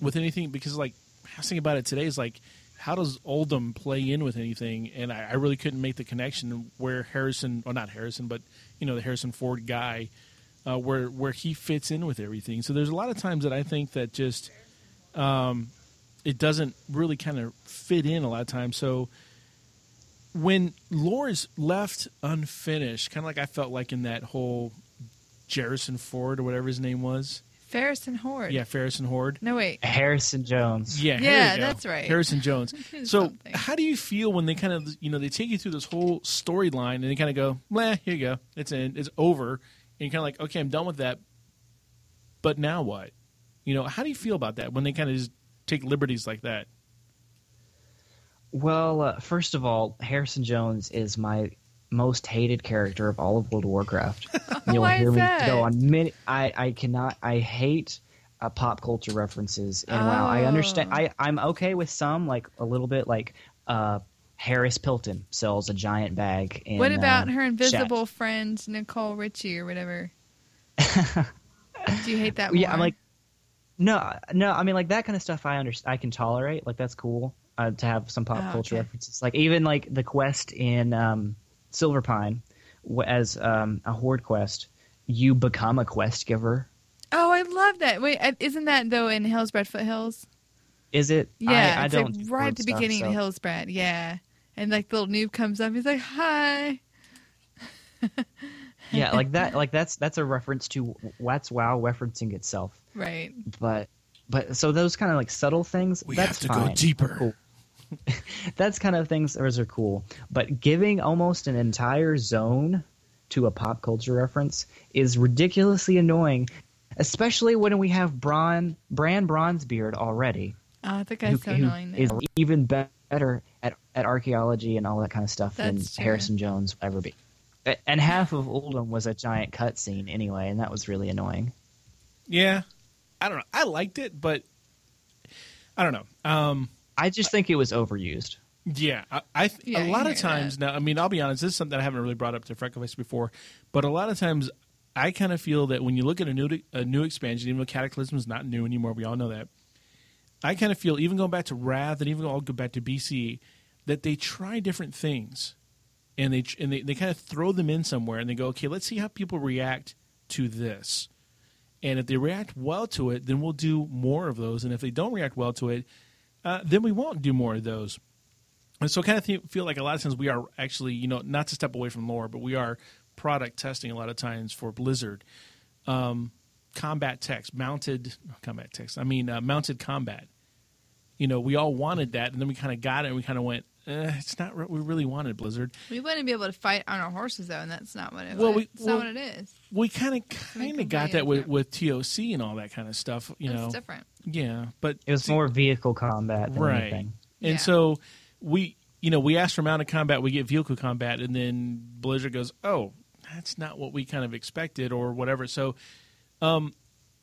Speaker 1: with anything because, like, I thinking about it today is like, how does Uldum play in with anything? And I, I really couldn't make the connection where Harrison, or not Harrison, but you know the Harrison Ford guy, uh, where where he fits in with everything. So there's a lot of times that I think that just um, it doesn't really kind of fit in a lot of times. So when lore is left unfinished, kind of like I felt like in that whole Jerrison Ford or whatever his name was.
Speaker 2: Ferris and Horde.
Speaker 1: Yeah, Ferris and Horde.
Speaker 2: No wait.
Speaker 5: Harrison Jones.
Speaker 1: Yeah,
Speaker 2: Yeah, that's right.
Speaker 1: Harrison Jones. [laughs] so,
Speaker 2: Something.
Speaker 1: how do you feel when they kind of, you know, they take you through this whole storyline and they kind of go, "Meh, here you go, it's in, it's over," and you're kind of like, "Okay, I'm done with that." But now what? You know, how do you feel about that when they kind of just take liberties like that?
Speaker 5: Well, uh, first of all, Harrison Jones is my most hated character of all of World of Warcraft. [laughs] You'll
Speaker 2: Why is
Speaker 5: hear me
Speaker 2: that?
Speaker 5: go on many. I I cannot. I hate uh, pop culture references, and while I understand,
Speaker 2: Oh.
Speaker 5: I I'm okay with some, like a little bit, like uh, Haris Pilton sells a giant bag. In,
Speaker 2: what about
Speaker 5: uh,
Speaker 2: her invisible
Speaker 5: Chat.
Speaker 2: friend Nicole Richie or whatever? [laughs] Do you hate that?
Speaker 5: Yeah. I'm like, no, no. I mean, like that kind of stuff. I understand. I can tolerate. Like that's cool uh, to have some pop
Speaker 2: Oh,
Speaker 5: culture
Speaker 2: okay.
Speaker 5: references. Like even like the quest in um, Silverpine, as um, a horde quest, you become a quest giver.
Speaker 2: Oh, I love that. Wait, uh, isn't that though in Hillsbrad Foothills?
Speaker 5: Is it?
Speaker 2: Yeah,
Speaker 5: I, I
Speaker 2: it's
Speaker 5: don't
Speaker 2: like
Speaker 5: do
Speaker 2: right at the
Speaker 5: stuff,
Speaker 2: beginning
Speaker 5: so-
Speaker 2: of Hillsbrad. Yeah, and like the little noob comes up. He's like, "Hi." [laughs]
Speaker 5: yeah, like that. Like that's that's a reference to that's WoW referencing itself.
Speaker 2: Right.
Speaker 5: But but so those kind of like subtle things.
Speaker 1: We
Speaker 5: that's
Speaker 1: have to go deeper.
Speaker 5: Cool. [laughs] that's kind of things those are cool. But giving almost an entire zone to a pop culture reference is ridiculously annoying, especially when we have Bron Brann Bronzebeard already.
Speaker 2: Oh, that
Speaker 5: who-
Speaker 2: guy's so
Speaker 5: who
Speaker 2: annoying.
Speaker 5: is even better at, at archaeology and all that kind of stuff than
Speaker 2: true.
Speaker 5: Harrison Jones will ever be. And half of Uldum was a giant cutscene anyway, and that was really annoying.
Speaker 1: Yeah, I don't know. I liked it, but I don't know. Um,
Speaker 5: I just think it was overused.
Speaker 1: Yeah, I, I th-
Speaker 2: Yeah,
Speaker 1: a
Speaker 2: I
Speaker 1: lot of times now. I mean, I'll be honest. This is something I haven't really brought up to Freckleface before, but a lot of times I kind of feel that when you look at a new a new expansion, even though Cataclysm is not new anymore, we all know that. I kind of feel even going back to Wrath and even I'll go back to BC, that they try different things, and they and they, they kind of throw them in somewhere, and they go, okay, let's see how people react to this, and if they react well to it, then we'll do more of those, and if they don't react well to it, uh, then we won't do more of those. And so, kind of th- feel like a lot of times we are actually, you know, not to step away from lore, but we are product testing a lot of times for Blizzard. Um, combat text, mounted combat text. I mean, uh, mounted combat. You know, we all wanted that, and then we kind of got it, and we kind of went, eh, "It's not what we really wanted, Blizzard."
Speaker 2: We wouldn't be able to fight on our horses though, and that's not what it
Speaker 1: Well,
Speaker 2: was.
Speaker 1: we-
Speaker 2: it's
Speaker 1: well-
Speaker 2: not what it is.
Speaker 1: We kind of, kind of got that with, with TOC and all that kind of stuff. You
Speaker 2: it's
Speaker 1: know,
Speaker 2: different.
Speaker 1: Yeah, but
Speaker 5: It was more vehicle combat than
Speaker 1: right.
Speaker 5: anything.
Speaker 1: And
Speaker 2: Yeah.
Speaker 1: so we, you know, we ask for mounted combat, we get vehicle combat, and then Blizzard goes, "Oh, that's not what we kind of expected," or whatever. So, um,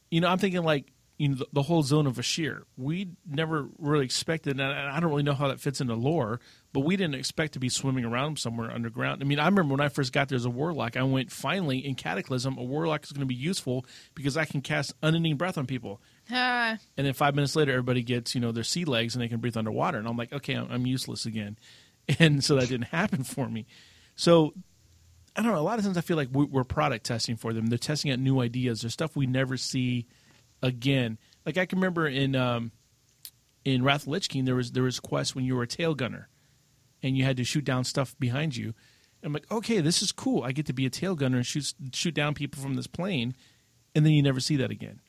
Speaker 1: you know, I'm thinking like, you know, the, the whole zone of Vashj'ir, we never really expected, and I I don't really know how that fits into lore, but we didn't expect to be swimming around somewhere underground. I mean, I remember when I first got there as a warlock, I went, finally, in Cataclysm, a warlock is going to be useful because I can cast unending breath on people
Speaker 2: Ah,
Speaker 1: and then five minutes later everybody gets you know their sea legs and they can breathe underwater. And i'm like okay i'm, I'm useless again. [laughs] And so that didn't happen for me. So i don't know a lot of times i feel like we- we're product testing for them. They're testing out new ideas. There's stuff we never see again. Like i can remember in um, in wrath of lich king there was there was quests when you were a tail gunner and you had to shoot down stuff behind you. I'm like okay this is cool. I get to be a tail gunner and shoot shoot down people from this plane and then you never see that again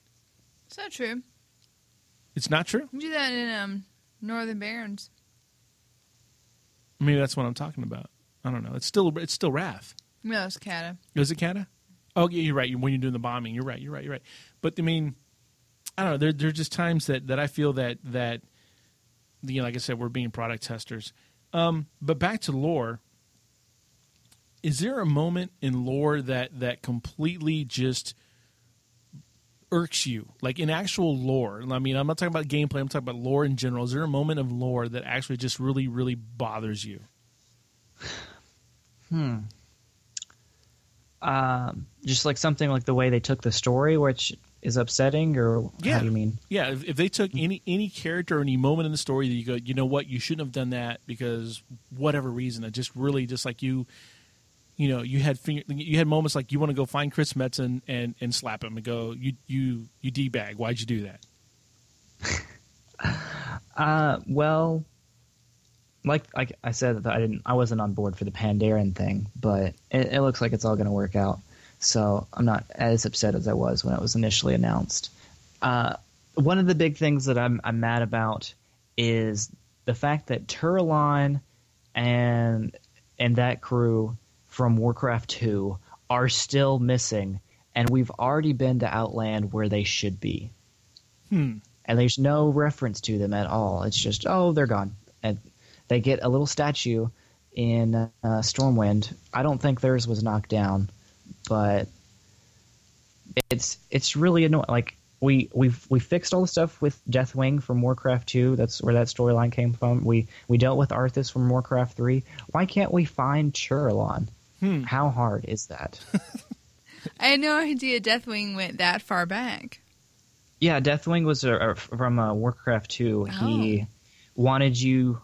Speaker 2: it's not true.
Speaker 1: it's not true
Speaker 2: You do that in um, Northern Barrens.
Speaker 1: Maybe that's what I'm talking about. I don't know. It's still it's still Wrath.
Speaker 2: No, it's Kata.
Speaker 1: Is it Kata? Oh, yeah, you're right. When you're doing the bombing, you're right. You're right. You're right. But I mean, I don't know. There there's just times that that I feel that that you know, like I said, we're being product testers. Um, but back to lore. Is there a moment in lore that that completely just irks you, like in actual lore? I mean, I'm not talking about gameplay. I'm talking about lore in general. Is there a moment of lore that actually just really, really bothers you? Hmm.
Speaker 5: Um, just like something like the way they took the story, which is upsetting, or
Speaker 1: Yeah.
Speaker 5: how do you mean?
Speaker 1: Yeah, if, if they took any any character or any moment in the story that you go, you know what, you shouldn't have done that because whatever reason, it just really just like you, you know, you had finger, you had moments like you want to go find Chris Metzen and and slap him and go, you you you d bag, why'd you do that? [laughs]
Speaker 5: Uh, well, like like I said, I didn't, I wasn't on board for the Pandaren thing, but it, it looks like it's all going to work out. So I'm not as upset as I was when it was initially announced. Uh, one of the big things that I'm I'm mad about is the fact that Turalyon and and that crew from Warcraft 2 are still missing, and we've already been to Outland where they should be.
Speaker 1: Hmm.
Speaker 5: And there's no reference to them at all. It's just, oh, they're gone. And they get a little statue in uh, Stormwind. I don't think theirs was knocked down, but it's it's really annoying. Like we we we fixed all the stuff with Deathwing from Warcraft 2. That's where that storyline came from. We we dealt with Arthas from Warcraft 3. Why can't we find Turalyon?
Speaker 1: Hmm.
Speaker 5: How hard is that? [laughs]
Speaker 2: I had no idea Deathwing went that far back.
Speaker 5: yeah, Deathwing was uh, uh, from uh, Warcraft 2. He wanted you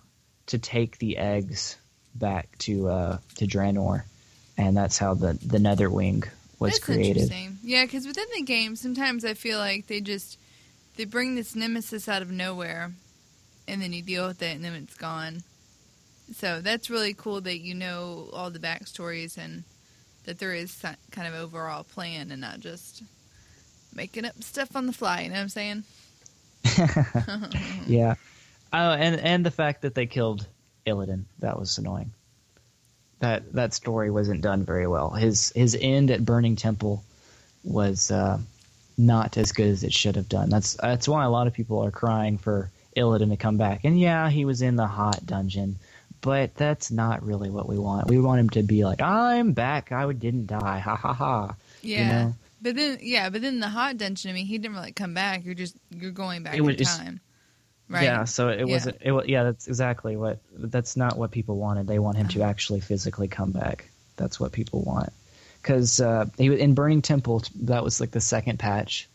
Speaker 5: to take the eggs back to uh, to Draenor, and that's how the the Netherwing was
Speaker 2: That's
Speaker 5: created.
Speaker 2: interesting. Yeah, because within the game, sometimes I feel like they just they bring this nemesis out of nowhere, and then you deal with it, and then it's gone. So that's really cool that you know all the backstories and that there is kind of overall plan and not just making up stuff on the fly. You know what I'm saying? [laughs]
Speaker 5: Yeah. Oh, and and the fact that they killed Illidan that was annoying. That that story wasn't done very well. His his end at Burning Temple was uh, not as good as it should have done. That's that's why a lot of people are crying for Illidan to come back. And yeah, he was in the hot dungeon, but that's not really what we want. We want him to be like, "I'm back. I didn't die. Ha ha ha."
Speaker 2: Yeah.
Speaker 5: You know?
Speaker 2: But then, yeah, but then the hot dungeon. I mean, he didn't really come back. You're just you're going back in
Speaker 5: was just-
Speaker 2: time, right?
Speaker 5: Yeah, so it
Speaker 2: Yeah.
Speaker 5: wasn't. It was, yeah, that's exactly what. That's not what people wanted. They want him
Speaker 2: Uh-huh.
Speaker 5: to actually physically come back. That's what people want. Because uh, he was- in Burning Temple, that was like the second patch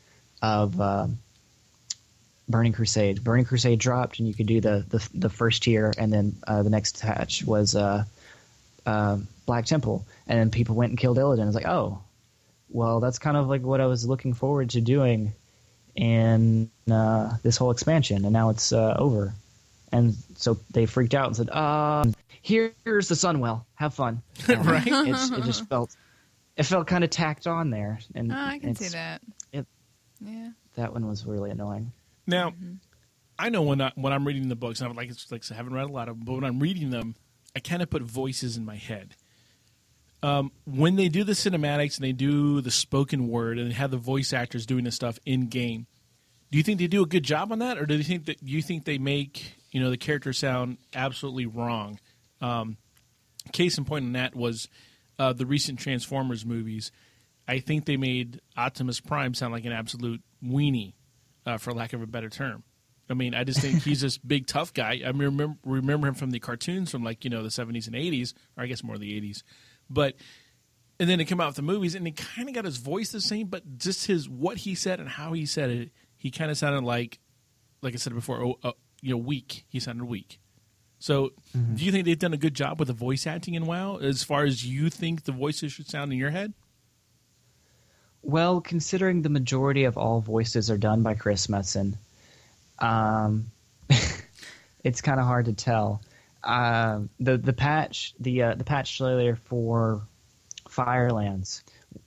Speaker 5: of uh, Burning Crusade. Burning Crusade dropped, and you could do the the, the first tier, and then uh, the next patch was uh, uh, Black Temple, and then people went and killed Illidan. It's like, oh, well, that's kind of like what I was looking forward to doing in uh, this whole expansion, and now it's uh, over. And so they freaked out and said, "Um, here's the Sunwell. Have fun." [laughs]
Speaker 1: Right.
Speaker 5: It's, it just felt it felt kind of tacked on there, and
Speaker 2: Oh, I can see that.
Speaker 5: it-
Speaker 2: yeah.
Speaker 5: That one was really annoying.
Speaker 1: Now, I know when I, when I'm reading the books, and I'm like, it's like I haven't read a lot of them, but when I'm reading them, I kind of put voices in my head. Um, when they do the cinematics and they do the spoken word and they have the voice actors doing the stuff in game, do you think they do a good job on that, or do you think that you think they make you know the character sound absolutely wrong? Um, case in point on that was uh, the recent Transformers movies. I think they made Optimus Prime sound like an absolute weenie, uh, for lack of a better term. I mean, I just think he's this big tough guy. I remember remember him from the cartoons from like you know the seventies and eighties, or I guess more the eighties. But and then they come out with the movies, and he kind of got his voice the same, but just his what he said and how he said it, he kind of sounded like, like I said before, oh, uh, you know, weak. He sounded weak. So, do you think they've done a good job with the voice acting in WoW, as far as you think the voices should sound in your head?
Speaker 5: Well, considering the majority of all voices are done by Chris Metzen, um, [laughs] it's kind of hard to tell. Uh, the the patch the uh, the patch trailer for Firelands,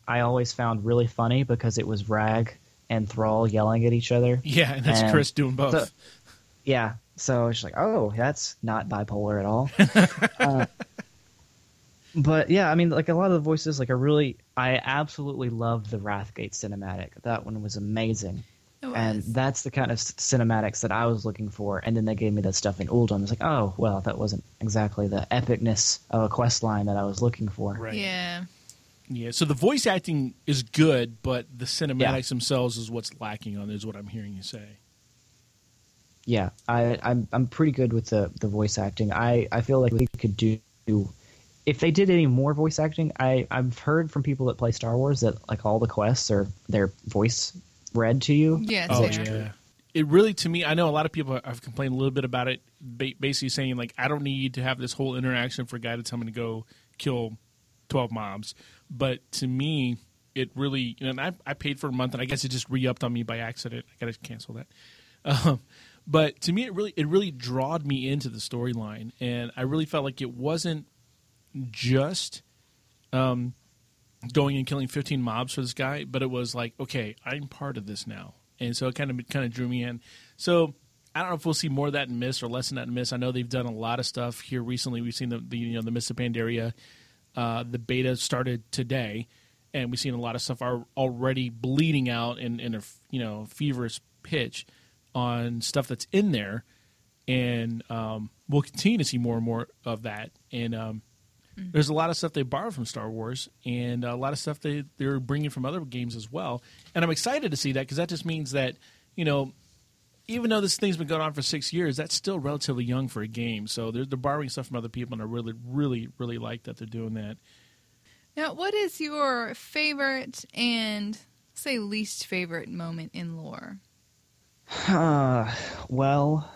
Speaker 5: I always found really funny because it was Rag and Thrall yelling at each other.
Speaker 1: Yeah, and that's
Speaker 5: And
Speaker 1: Chris doing both.
Speaker 5: Yeah, so it's like, oh, that's not bipolar at all. [laughs] uh, but yeah, I mean, like a lot of the voices, like are really, I absolutely loved the Wrathgate cinematic. That one was amazing,
Speaker 2: was.
Speaker 5: and that's the kind of cinematics that I was looking for. And then they gave me that stuff in Uldum. It's like, oh, well, that wasn't exactly the epicness of a quest line that I was looking for.
Speaker 1: right.
Speaker 2: Yeah.
Speaker 1: Yeah, so the voice acting is good, but the cinematics themselves is what's lacking on. Is what I'm hearing you say.
Speaker 5: yeah, I, I'm I'm pretty good with the, the voice acting. I, I feel like we could do if they did any more voice acting. I I've heard from people that play Star Wars that like all the quests are their voice read to you.
Speaker 2: Yes.
Speaker 1: Oh
Speaker 2: they are.
Speaker 1: yeah. It really, to me, I know a lot of people have complained a little bit about it, basically saying like, I don't need to have this whole interaction for a guy to tell me to go kill twelve mobs. But to me, it really, you know, and I, I paid for a month, and I guess it just re upped on me by accident. I got to cancel that. [laughs] Um, But to me, it really it really drawed me into the storyline, and I really felt like it wasn't just um, going and killing 15 mobs for this guy, but it was like, okay, I'm part of this now, and so it kind of kind of drew me in. So I don't know if we'll see more of that in Mist or less than that in Mist. I know they've done a lot of stuff here recently. We've seen the, the you know the Mist of Pandaria, uh, the beta started today, and we've seen a lot of stuff are already bleeding out in, in a you know feverish pitch on stuff that's in there, and um, we'll continue to see more and more of that. And um, there's a lot of stuff they borrow from Star Wars, and a lot of stuff they they're bringing from other games as well. And I'm excited to see that because that just means that you know. Even though this thing's been going on for six years, that's still relatively young for a game. So they're, they're borrowing stuff from other people, and I really, really, really like that they're doing that.
Speaker 2: Now, what is your favorite and say least favorite moment in lore? [sighs]
Speaker 5: Uh, well,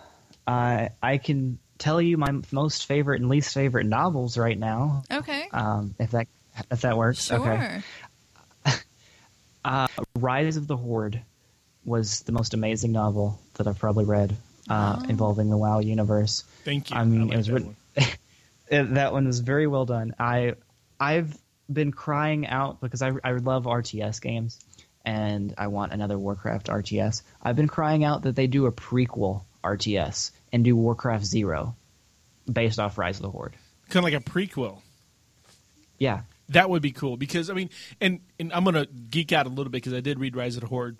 Speaker 5: I I can tell you my most favorite and least favorite novels right now.
Speaker 2: Okay.
Speaker 5: Um, if that if that works.
Speaker 2: Sure.
Speaker 5: Okay. [laughs] Uh, Rise of the Horde was the most amazing novel that I've probably read uh,
Speaker 2: Oh.
Speaker 5: involving the WoW universe.
Speaker 1: Thank you.
Speaker 5: I mean,
Speaker 1: like
Speaker 5: it was
Speaker 1: that
Speaker 5: written.
Speaker 1: one. [laughs]
Speaker 5: that one was very well done. I I've been crying out because I I love RTS games and I want another Warcraft RTS. I've been crying out that they do a prequel RTS and do Warcraft Zero based off Rise of the Horde.
Speaker 1: kind of like a prequel.
Speaker 5: Yeah.
Speaker 1: That would be cool because I mean, and and I'm gonna geek out a little bit because I did read Rise of the Horde,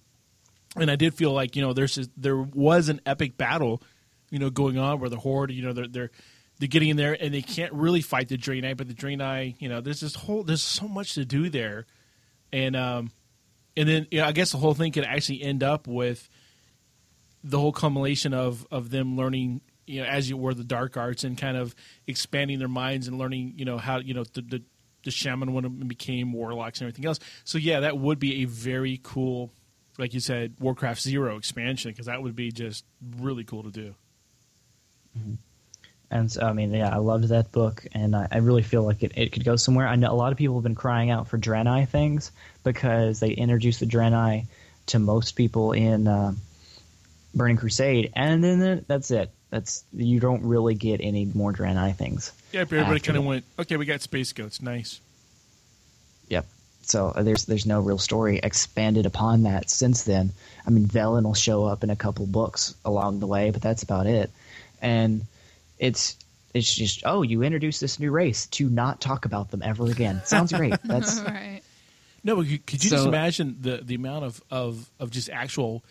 Speaker 1: and I did feel like you know there's this, there was an epic battle, you know, going on where the Horde, you know, they're they're they're getting in there and they can't really fight the Draenei, but the Draenei, you know, there's this whole there's so much to do there, and um, and then you know, I guess the whole thing could actually end up with the whole culmination of of them learning you know as you were the dark arts and kind of expanding their minds and learning you know how you know the the, the shaman when became warlocks and everything else. So yeah that would be a very cool like you said warcraft zero expansion because that would be just really cool to do.
Speaker 5: And so, I mean, yeah, I loved that book, and I, I really feel like it, it could go somewhere. I know a lot of people have been crying out for Draenei things because they introduced the Draenei to most people in uh, Burning Crusade, and then the- that's it. That's you don't really get any more Draenei things.
Speaker 1: yeah everybody kind of went okay we got space goats nice
Speaker 5: Yep. So uh, there's there's no real story expanded upon that since then. I mean, Velen will show up in a couple books along the way, but that's about it. And it's it's just oh, you introduce this new race to not talk about them ever again. Sounds great. [laughs] That's
Speaker 2: right.
Speaker 1: No, but could you just imagine the the amount of of, of just actual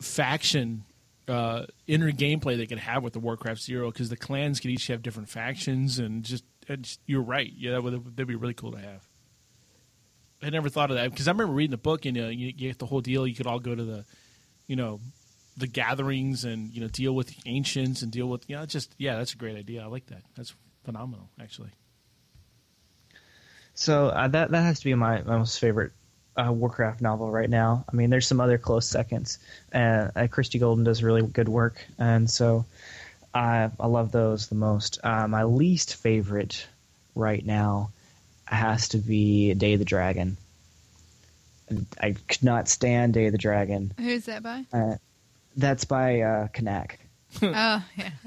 Speaker 1: faction uh, inner gameplay they could have with the Warcraft Zero? Because the clans could each have different factions, and just, and just- you're right. Yeah, that would that'd be really cool to have. I never thought of that because I remember reading the book, and uh, you, you get the whole deal. You could all go to the, you know, the gatherings and you know deal with the ancients and deal with you know just yeah, that's a great idea. I like that. That's phenomenal, actually.
Speaker 5: so uh, that that has to be my, my most favorite uh, Warcraft novel right now. I mean, there's some other close seconds. Uh, uh, Christie Golden does really good work, and so I I love those the most. Uh, my least favorite right now has to be Day of the Dragon. I could not stand Day of the Dragon.
Speaker 2: Who's that by?
Speaker 5: Uh, that's by uh, Knaak.
Speaker 2: oh, yeah. [laughs]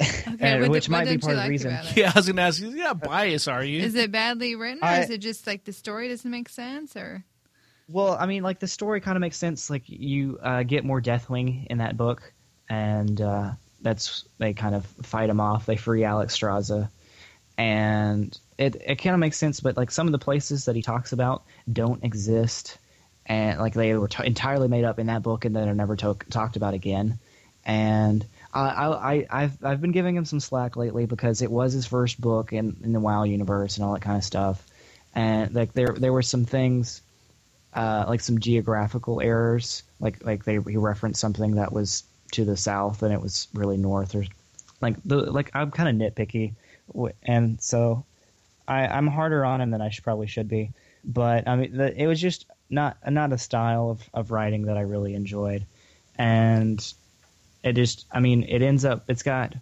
Speaker 2: Okay,
Speaker 5: And
Speaker 2: what
Speaker 5: which
Speaker 2: do-
Speaker 5: might be part
Speaker 2: you
Speaker 5: of the
Speaker 2: like
Speaker 5: reason.
Speaker 1: Yeah, I was gonna ask you. Yeah, bias are you?
Speaker 2: Is it badly written, or
Speaker 5: I-
Speaker 2: is it just like the story doesn't make sense, or
Speaker 5: Well, I mean, like the story kind of makes sense. Like you uh, get more Deathwing in that book, and uh, that's they kind of fight him off. They free Alexstrasza, and it it kind of makes sense. But like some of the places that he talks about don't exist, and like they were t- entirely made up in that book, and then are never to- talked about again. And I, I, I've I've been giving him some slack lately because it was his first book in, in the WoW universe and all that kind of stuff. And like there there were some things uh, like some geographical errors. Like like they he referenced something that was to the south and it was really north, or like the like I'm kind of nitpicky, and so I, I'm harder on him than I should probably should be. But I mean, the, it was just not not a style of, of writing that I really enjoyed, and it just I mean it ends up it's got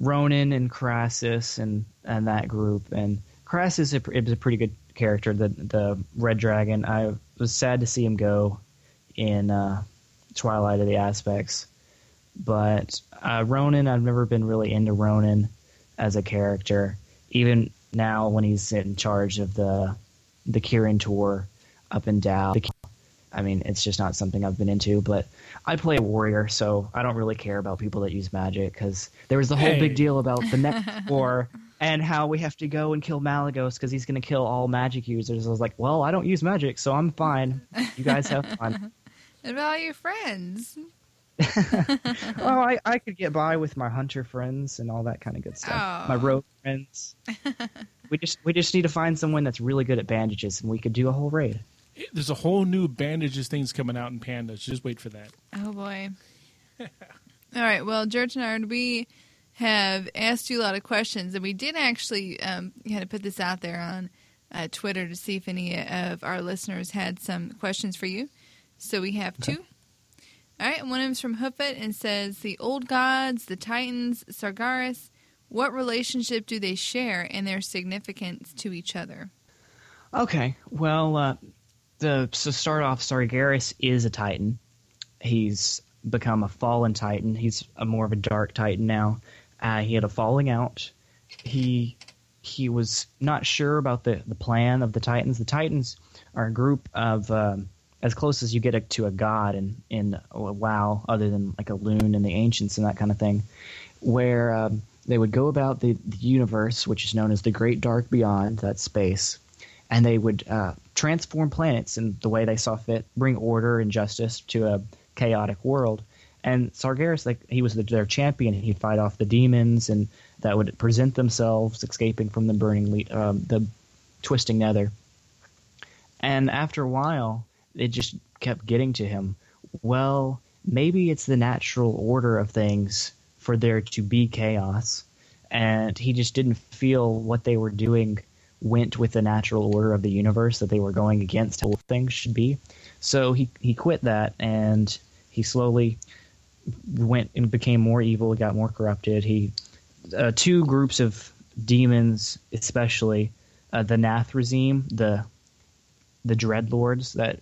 Speaker 5: Rhonin and Krasus and and that group and Krasus is a, is a pretty good character the the Red Dragon I was sad to see him go in uh, Twilight of the Aspects But uh, Rhonin, I've never been really into Rhonin as a character. Even now, when he's in charge of the the Kirin Tor up and down, the, I mean, it's just not something I've been into. But I play a warrior, so I don't really care about people that use magic because there was the whole
Speaker 1: Hey.
Speaker 5: big deal about the next [laughs] war and how we have to go and kill Malygos because he's going to kill all magic users. I was like, well, I don't use magic, so I'm fine. You guys have fun. [laughs]
Speaker 2: What about all your friends? [laughs]
Speaker 5: oh, I, I could get by with my hunter friends and all that kind of good stuff. My
Speaker 2: Oh.
Speaker 5: rogue friends. we just we just need to find someone that's really good at bandages, and we could do a whole raid.
Speaker 1: There's a whole new bandages things coming out in pandas. Just wait for that.
Speaker 2: Oh boy. [laughs] All right. Well, George Nard, we have asked you a lot of questions, and we did actually um, kind of put this out there on uh, Twitter to see if any of our listeners had some questions for you. So we have two. All right. One of them's from Hoofit and says, "The old gods, the Titans, Sargeras. What relationship do they share and their significance to each other?"
Speaker 5: Okay, well, uh, the so start off, Sargeras is a Titan. He's become a fallen Titan. He's a more of a dark Titan now. Uh, he had a falling out. He he was not sure about the, the plan of the Titans. The Titans are a group of um, as close as you get to a god in in WoW, other than like Elune and the ancients and that kind of thing, where um, they would go about the, the universe, which is known as the Great Dark Beyond, that space, and they would uh, transform planets in the way they saw fit, bring order and justice to a chaotic world. And Sargeras, like he was the, their champion, he'd fight off the demons, and that would present themselves, escaping from the burning, le- um, the twisting nether. And after a while, it just kept getting to him. Well, maybe it's the natural order of things for there to be chaos, and he just didn't feel what they were doing went with the natural order of the universe that they were going against how things should be. So he he quit that and he slowly went and became more evil, got more corrupted. He uh, two groups of demons, especially uh, the Nathrezim, the the Dreadlords that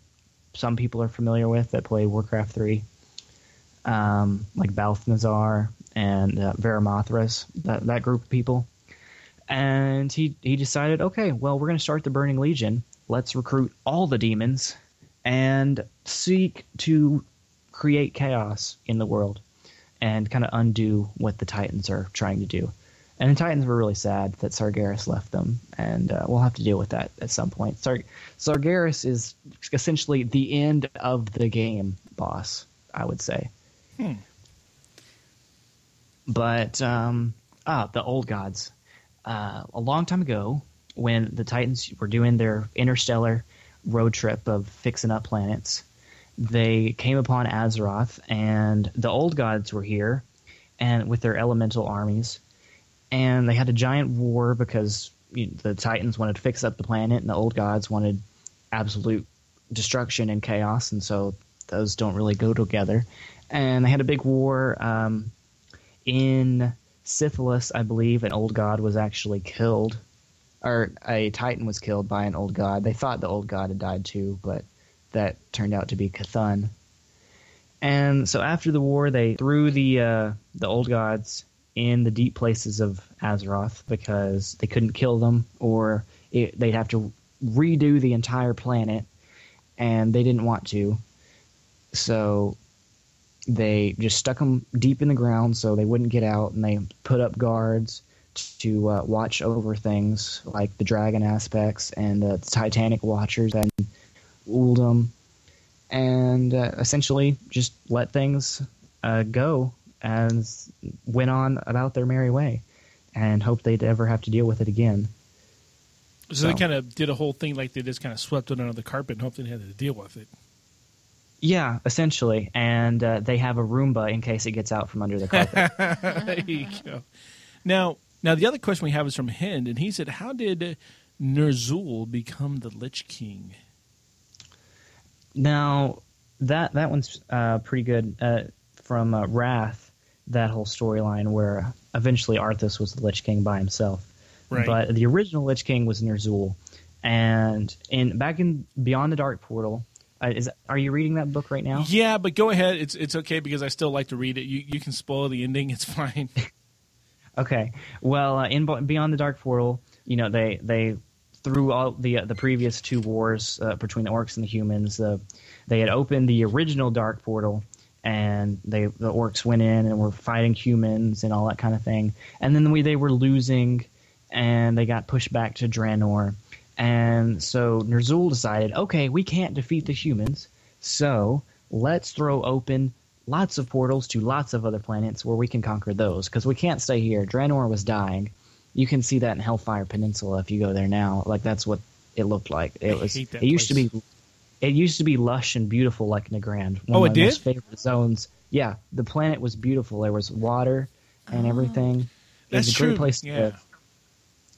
Speaker 5: some people are familiar with that play Warcraft three, um, like Balnazzar and uh, that that group of people and he he decided, okay, well, we're going to start the Burning Legion. Let's recruit all the demons and seek to create chaos in the world and kind of undo what the Titans are trying to do. And the Titans were really sad that Sargeras left them, and uh, we'll have to deal with that at some point. Sar- Sargeras is essentially the end of the game boss, I would say. Hmm. But um, ah, the old gods uh, a long time ago when the Titans were doing their interstellar road trip of fixing up planets. They came upon Azeroth, and the old gods were here, and with their elemental armies, and they had a giant war because you know, the Titans wanted to fix up the planet, and the old gods wanted absolute destruction and chaos, and so those don't really go together. And they had a big war um, in Silithus, I believe, an old god was actually killed, or a titan was killed by an old god. They thought the old god had died too, but that turned out to be Cthulhu. And so after the war, they threw the uh, the old gods in the deep places of Azeroth because they couldn't kill them, or it, they'd have to redo the entire planet, and they didn't want to. So they just stuck them deep in the ground so they wouldn't get out, and they put up guards to uh, watch over things like the dragon aspects and the Titanic Watchers and Uldum, and uh, essentially just let things uh, go and went on about their merry way, and hoped they'd ever have to deal with it again.
Speaker 1: So, they kind of did a whole thing like they just kind of swept it under the carpet and hoped they didn't to deal with it.
Speaker 5: Yeah, essentially, and uh, they have a Roomba in case it gets out from under the carpet. [laughs]
Speaker 1: there you go. Now, now the other question we have is from Hind, and he said, "How did Ner'zhul become the Lich King?"
Speaker 5: Now that that one's uh, pretty good uh, from uh, Wrath. That whole storyline where eventually Arthas was the Lich King by himself,
Speaker 1: Right.
Speaker 5: but the original Lich King was Ner'zhul, and in back in Beyond the Dark Portal, Uh, is are you reading that book right now?
Speaker 1: Yeah, but go ahead. It's it's okay because I still like to read it. You you can spoil the ending. It's fine. [laughs]
Speaker 5: Okay. Well, uh, in Beyond the Dark Portal, you know they they through all the uh, the previous two wars uh, between the orcs and the humans, uh, they had opened the original Dark Portal, and they the orcs went in and were fighting humans and all that kind of thing. And then we they were losing, and they got pushed back to Draenor. And so Ner'zhul decided, okay, we can't defeat the humans, so let's throw open lots of portals to lots of other planets where we can conquer those because we can't stay here. Draenor was dying. You can see that in Hellfire Peninsula if you go there now. Like that's what it looked like. It
Speaker 1: I
Speaker 5: was.
Speaker 1: hate that
Speaker 5: It used to be. It used to be lush and beautiful like Nagrand. One
Speaker 1: Oh,
Speaker 5: of
Speaker 1: it
Speaker 5: my most
Speaker 1: did?
Speaker 5: favorite zones. Yeah, the planet was beautiful. There was water and everything. It
Speaker 1: That's
Speaker 5: was a
Speaker 1: true.
Speaker 5: great place to
Speaker 1: Yeah.
Speaker 5: live.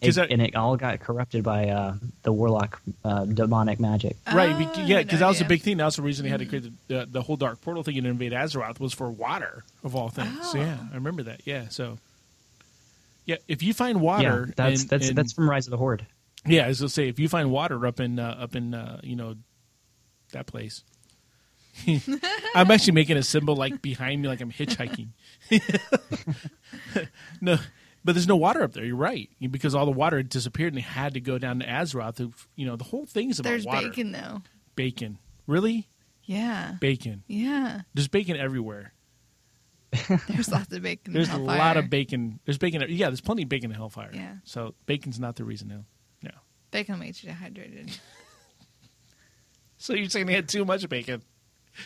Speaker 1: 'Cause
Speaker 5: It-
Speaker 1: I-
Speaker 5: and it all got corrupted by uh, the warlock uh, demonic magic.
Speaker 1: right?
Speaker 2: Oh,
Speaker 1: yeah, because that was a big thing. That was the reason they had to create the, the, the whole Dark Portal thing and invade Azeroth was for water of all things. So yeah, I remember that. Yeah, so yeah, if you find water,
Speaker 5: yeah, that's
Speaker 1: in-
Speaker 5: that's
Speaker 1: in-
Speaker 5: that's from Rise of the Horde.
Speaker 1: Yeah, I was gonna say if you find water up in uh, up in uh, you know that place. [laughs] I'm actually making a symbol like behind me, like I'm hitchhiking. [laughs] no, but there's no water up there. You're right because all the water had disappeared and they had to go down to Azeroth. To, you know, the whole thing's about
Speaker 2: There's
Speaker 1: water.
Speaker 2: bacon though.
Speaker 1: Bacon, really?
Speaker 2: Yeah.
Speaker 1: Bacon.
Speaker 2: Yeah.
Speaker 1: There's bacon everywhere. [laughs]
Speaker 2: There's lots of bacon. in
Speaker 1: There's a lot of bacon. There's bacon. Yeah, there's plenty of bacon in Hellfire.
Speaker 2: Yeah.
Speaker 1: So bacon's not the reason now. No.
Speaker 2: Bacon makes you dehydrated. [laughs]
Speaker 1: So you're saying they had too much bacon?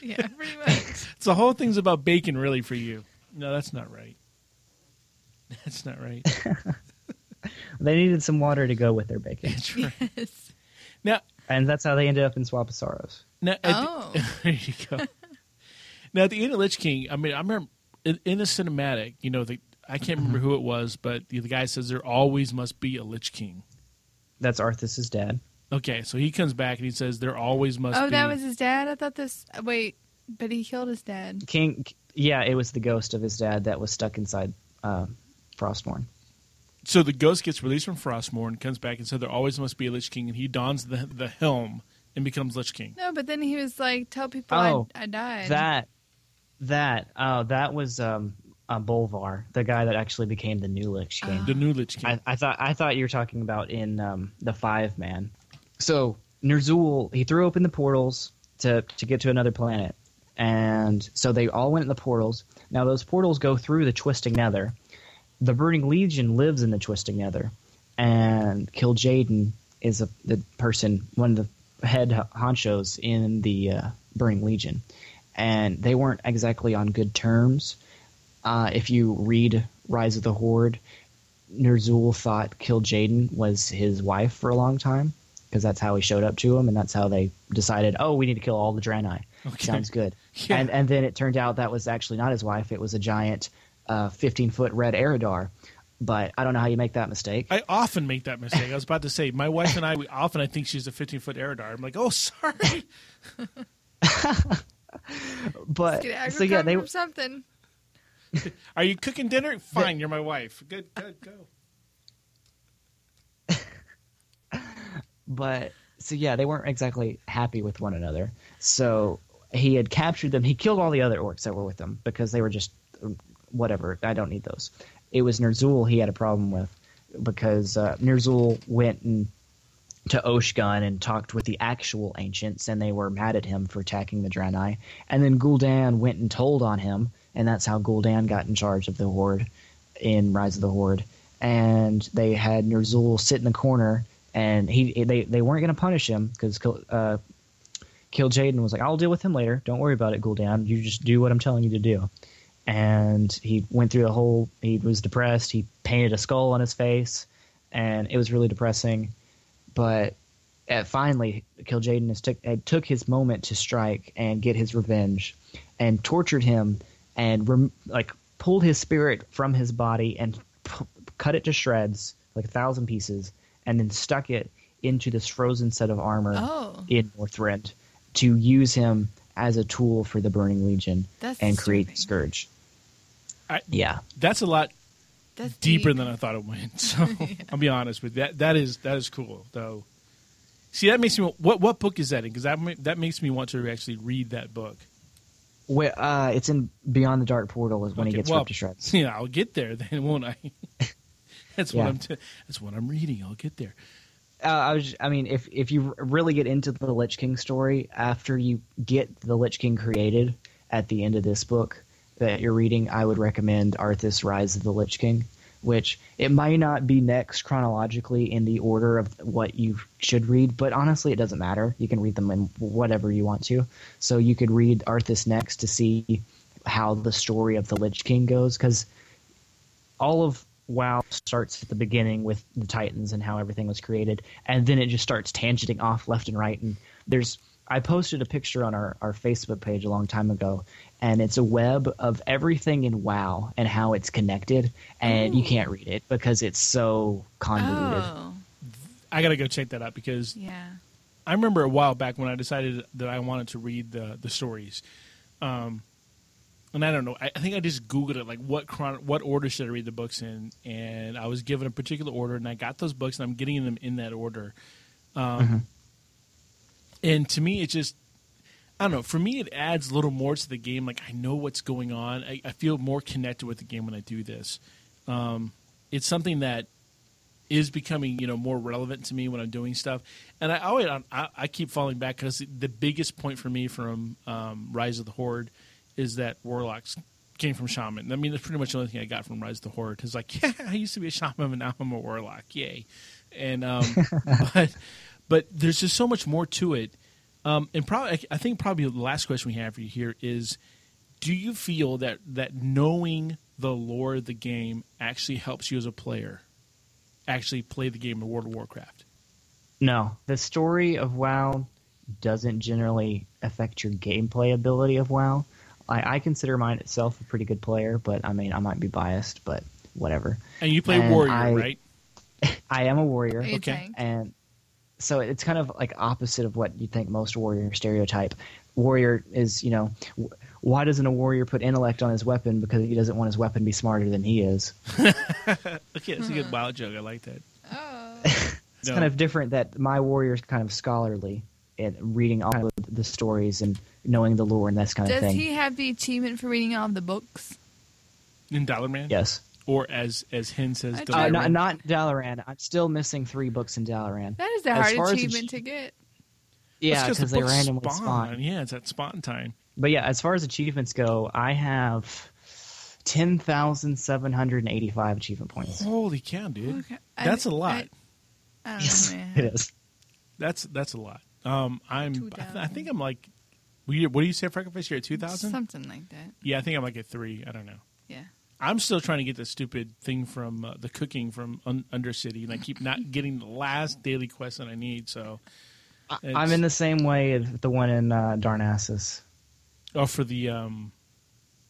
Speaker 2: Yeah, pretty much. [laughs]
Speaker 1: So the whole thing's about bacon, really, for you. No, that's not right. That's not right.
Speaker 5: They needed some water to go with their bacon,
Speaker 1: That's right.
Speaker 2: yes.
Speaker 1: Now,
Speaker 5: and that's how they ended up in Swamp of Sorrows.
Speaker 1: now at the-
Speaker 2: Oh.
Speaker 1: there you go. Now, at the end of Lich King, I mean, I remember in, in the cinematic, you know, the, I can't remember who it was, but the, the guy says there always must be a Lich King.
Speaker 5: That's Arthas's dad.
Speaker 1: Okay, so he comes back and he says there always must
Speaker 2: Oh,
Speaker 1: be.
Speaker 2: that was his dad. I thought this. Wait, but he killed his dad.
Speaker 5: King, yeah, it was the ghost of his dad that was stuck inside uh, Frostmourne.
Speaker 1: So the ghost gets released from Frostmourne, comes back and said there always must be a Lich King, and he dons the the helm and becomes Lich King.
Speaker 2: No, but then he was like, "Tell people
Speaker 5: Oh,
Speaker 2: I, I died."
Speaker 5: That, that, oh, that was um, uh, Bolvar, the guy that actually became the new Lich King.
Speaker 1: The new Lich King.
Speaker 5: I, I thought I thought you were talking about in um, the five man. So Ner'zhul, he threw open the portals to to get to another planet, and so they all went in the portals. Now those portals go through the Twisting Nether. The Burning Legion lives in the Twisting Nether, and Kil'jaeden is a, the person, one of the head honchos in the uh, Burning Legion, and they weren't exactly on good terms. Uh, if you read Rise of the Horde, Ner'zhul thought Kil'jaeden was his wife for a long time because that's how he showed up to him, and that's how they decided, oh, we need to kill all the Draenei.
Speaker 1: Okay.
Speaker 5: Sounds good. [laughs]
Speaker 1: Yeah.
Speaker 5: And and then it turned out that was actually not his wife; it was a giant, uh, fifteen foot red Eridar. But I don't know how you make that mistake.
Speaker 1: I often make that mistake. I was about to say, my wife and I, we often I think she's a 15 foot Eridar. I'm like, oh, sorry. [laughs] [laughs] [laughs]
Speaker 5: but so yeah, they
Speaker 2: from something. [laughs]
Speaker 1: Are you cooking dinner? Fine, you're my wife. Good, good, go. [laughs]
Speaker 5: but so yeah, they weren't exactly happy with one another. So he had captured them. He killed all the other orcs that were with them because they were just um, whatever. I don't need those. It was Ner'zhul he had a problem with because uh, Ner'zhul went and to Oshu'gun and talked with the actual ancients, and they were mad at him for attacking the Draenei. And then Gul'dan went and told on him, and that's how Gul'dan got in charge of the Horde in Rise of the Horde. And they had Ner'zhul sit in the corner, and he they they weren't going to punish him because uh, Kil'jaeden was like, "I'll deal with him later. Don't worry about it, Gul'dan. You just do what I'm telling you to do." And he went through the whole. He was depressed. He painted a skull on his face, and it was really depressing. But uh, finally, Kil'jaeden has took had took his moment to strike and get his revenge, and tortured him, and rem- like pulled his spirit from his body and p- cut it to shreds, like a thousand pieces, and then stuck it into this frozen set of armor
Speaker 2: Oh.
Speaker 5: in Northrend to use him as a tool for the Burning Legion
Speaker 2: That's
Speaker 5: and create the scourge.
Speaker 1: I,
Speaker 5: Yeah,
Speaker 1: That's a lot
Speaker 2: That's
Speaker 1: deeper
Speaker 2: deep.
Speaker 1: than I thought it went. [laughs] So [laughs] I'll be honest with you. that. That is that is cool though. See, that makes me what what book is that in? Because that that makes me want to actually read that book.
Speaker 5: Where, uh, it's in Beyond the Dark Portal is when he gets
Speaker 1: well,
Speaker 5: ripped to shreds. [laughs]
Speaker 1: Yeah, I'll get there then, won't I? that's what I'm. T- that's what I'm reading. I'll get there.
Speaker 5: Uh, I was, I mean, if if you really get into the Lich King story after you get the Lich King created at the end of this book that you're reading, I would recommend Arthas: Rise of the Lich King, which it might not be next chronologically in the order of what you should read, but honestly, it doesn't matter. You can read them in whatever you want to. So you could read Arthas next to see how the story of the Lich King goes, because all of WoW starts at the beginning with the Titans and how everything was created, and then it just starts tangenting off left and right. And there's I posted a picture on our, our Facebook page a long time ago, and it's a web of everything in WoW and how it's connected, and you can't read it because it's so convoluted.
Speaker 2: Oh,
Speaker 1: I gotta go check that out because
Speaker 2: yeah.
Speaker 1: I remember a while back when I decided that I wanted to read the the stories. Um, and I don't know. I, I think I just googled it, like what chron- what order should I read the books in, and I was given a particular order, and I got those books, and I'm getting them in that order. Um, And to me, it just I don't know. For me, it adds a little more to the game. Like I know what's going on. I, I feel more connected with the game when I do this. Um, it's something that is becoming you know more relevant to me when I'm doing stuff. And I always I, I keep falling back because the biggest point for me from um, Rise of the Horde is that warlocks came from shaman. I mean, that's pretty much the only thing I got from Rise of the Horde. Is like, yeah, [laughs] I used to be a shaman, and now I'm a warlock. Yay! And um, [laughs] but but there's just so much more to it. Um, and probably, I think probably the last question we have for you here is: Do you feel that that knowing the lore of the game actually helps you as a player actually play the game of World of Warcraft?
Speaker 5: No, the story of WoW doesn't generally affect your gameplay ability of WoW. I, I consider mine itself a pretty good player, but I mean, I might be biased, but whatever.
Speaker 1: And you play
Speaker 5: And
Speaker 1: warrior,
Speaker 5: I-
Speaker 1: right? [laughs]
Speaker 5: I am a warrior,
Speaker 1: Okay.
Speaker 5: and so it's kind of like opposite of what you think most warrior stereotype. Warrior is, you know, why doesn't a warrior put intellect on his weapon? Because he doesn't want his weapon to be smarter than he is. [laughs]
Speaker 1: Okay, that's a good hmm. wild joke. I like that.
Speaker 2: Oh, [laughs]
Speaker 5: It's kind of different that my warrior is kind of scholarly and reading all of the stories and knowing the lore and that kind of thing.
Speaker 2: does he have the achievement for reading all of the books?
Speaker 1: in Dollar Man.
Speaker 5: Yes.
Speaker 1: Or as as Hen says, Dalaran.
Speaker 5: Uh, not, not Dalaran. I'm still missing three books in Dalaran.
Speaker 2: That is a
Speaker 5: As
Speaker 2: hard achievement to get.
Speaker 5: Yeah,
Speaker 1: 'cause
Speaker 5: because
Speaker 1: the
Speaker 5: they
Speaker 1: books
Speaker 5: randomly
Speaker 1: spawn.
Speaker 5: spawn.
Speaker 1: Yeah, it's at spawn time.
Speaker 5: But yeah, as far as achievements go, I have ten thousand seven hundred and eighty-five achievement points.
Speaker 1: Holy cow, dude!
Speaker 2: Okay.
Speaker 1: That's a lot.
Speaker 2: I, I don't
Speaker 5: Yes,
Speaker 2: man.
Speaker 5: it is.
Speaker 1: That's that's a lot. Um, I'm. I, th- I think I'm like. What do you, what do you say, Freckleface? You're at two thousand.
Speaker 2: Something like that.
Speaker 1: Yeah, I think I'm like at three. I don't know.
Speaker 2: Yeah.
Speaker 1: I'm still trying to get the stupid thing from uh, the cooking from Un- Undercity, and I keep not [laughs] getting the last daily quest that I need. So, it's-
Speaker 5: I'm in the same way as the one in uh, Darnassus.
Speaker 1: oh for the um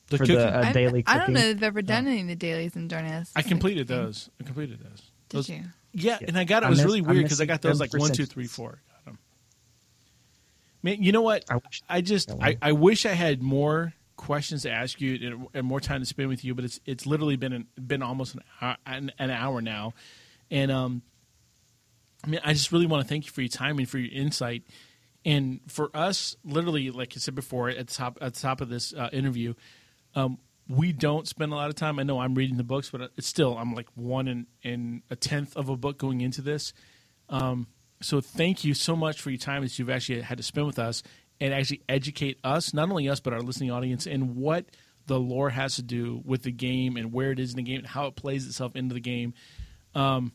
Speaker 1: the
Speaker 5: For
Speaker 1: cooking.
Speaker 5: the, uh,
Speaker 2: I-
Speaker 5: daily
Speaker 2: I, don't know if I've ever done any of the dailies in Darnassus.
Speaker 1: I completed
Speaker 2: Cooking.
Speaker 1: those. I completed those.
Speaker 2: Did
Speaker 1: Those-
Speaker 2: you?
Speaker 1: Yeah,
Speaker 5: Yeah.
Speaker 1: and I got it.
Speaker 5: I
Speaker 1: was
Speaker 5: miss-
Speaker 1: really weird because I got those like
Speaker 5: one, two, three, four.
Speaker 1: one, two,
Speaker 5: six.
Speaker 1: three, four. Man, you know what?
Speaker 5: I wish-
Speaker 1: I just I. I wish I had more questions to ask you and, and more time to spend with you, but it's it's literally been an, been almost an hour, an, an hour now, and um, I mean, I just really want to thank you for your time and for your insight, and for us, literally, like I said before, at the top at the top of this uh, interview, um, we don't spend a lot of time. I know I'm reading the books, but it's still I'm like one in, in a tenth of a book going into this. Um, so thank you so much for your time that you've actually had to spend with us and actually educate us, not only us but our listening audience, in what the lore has to do with the game and where it is in the game and how it plays itself into the game. Um,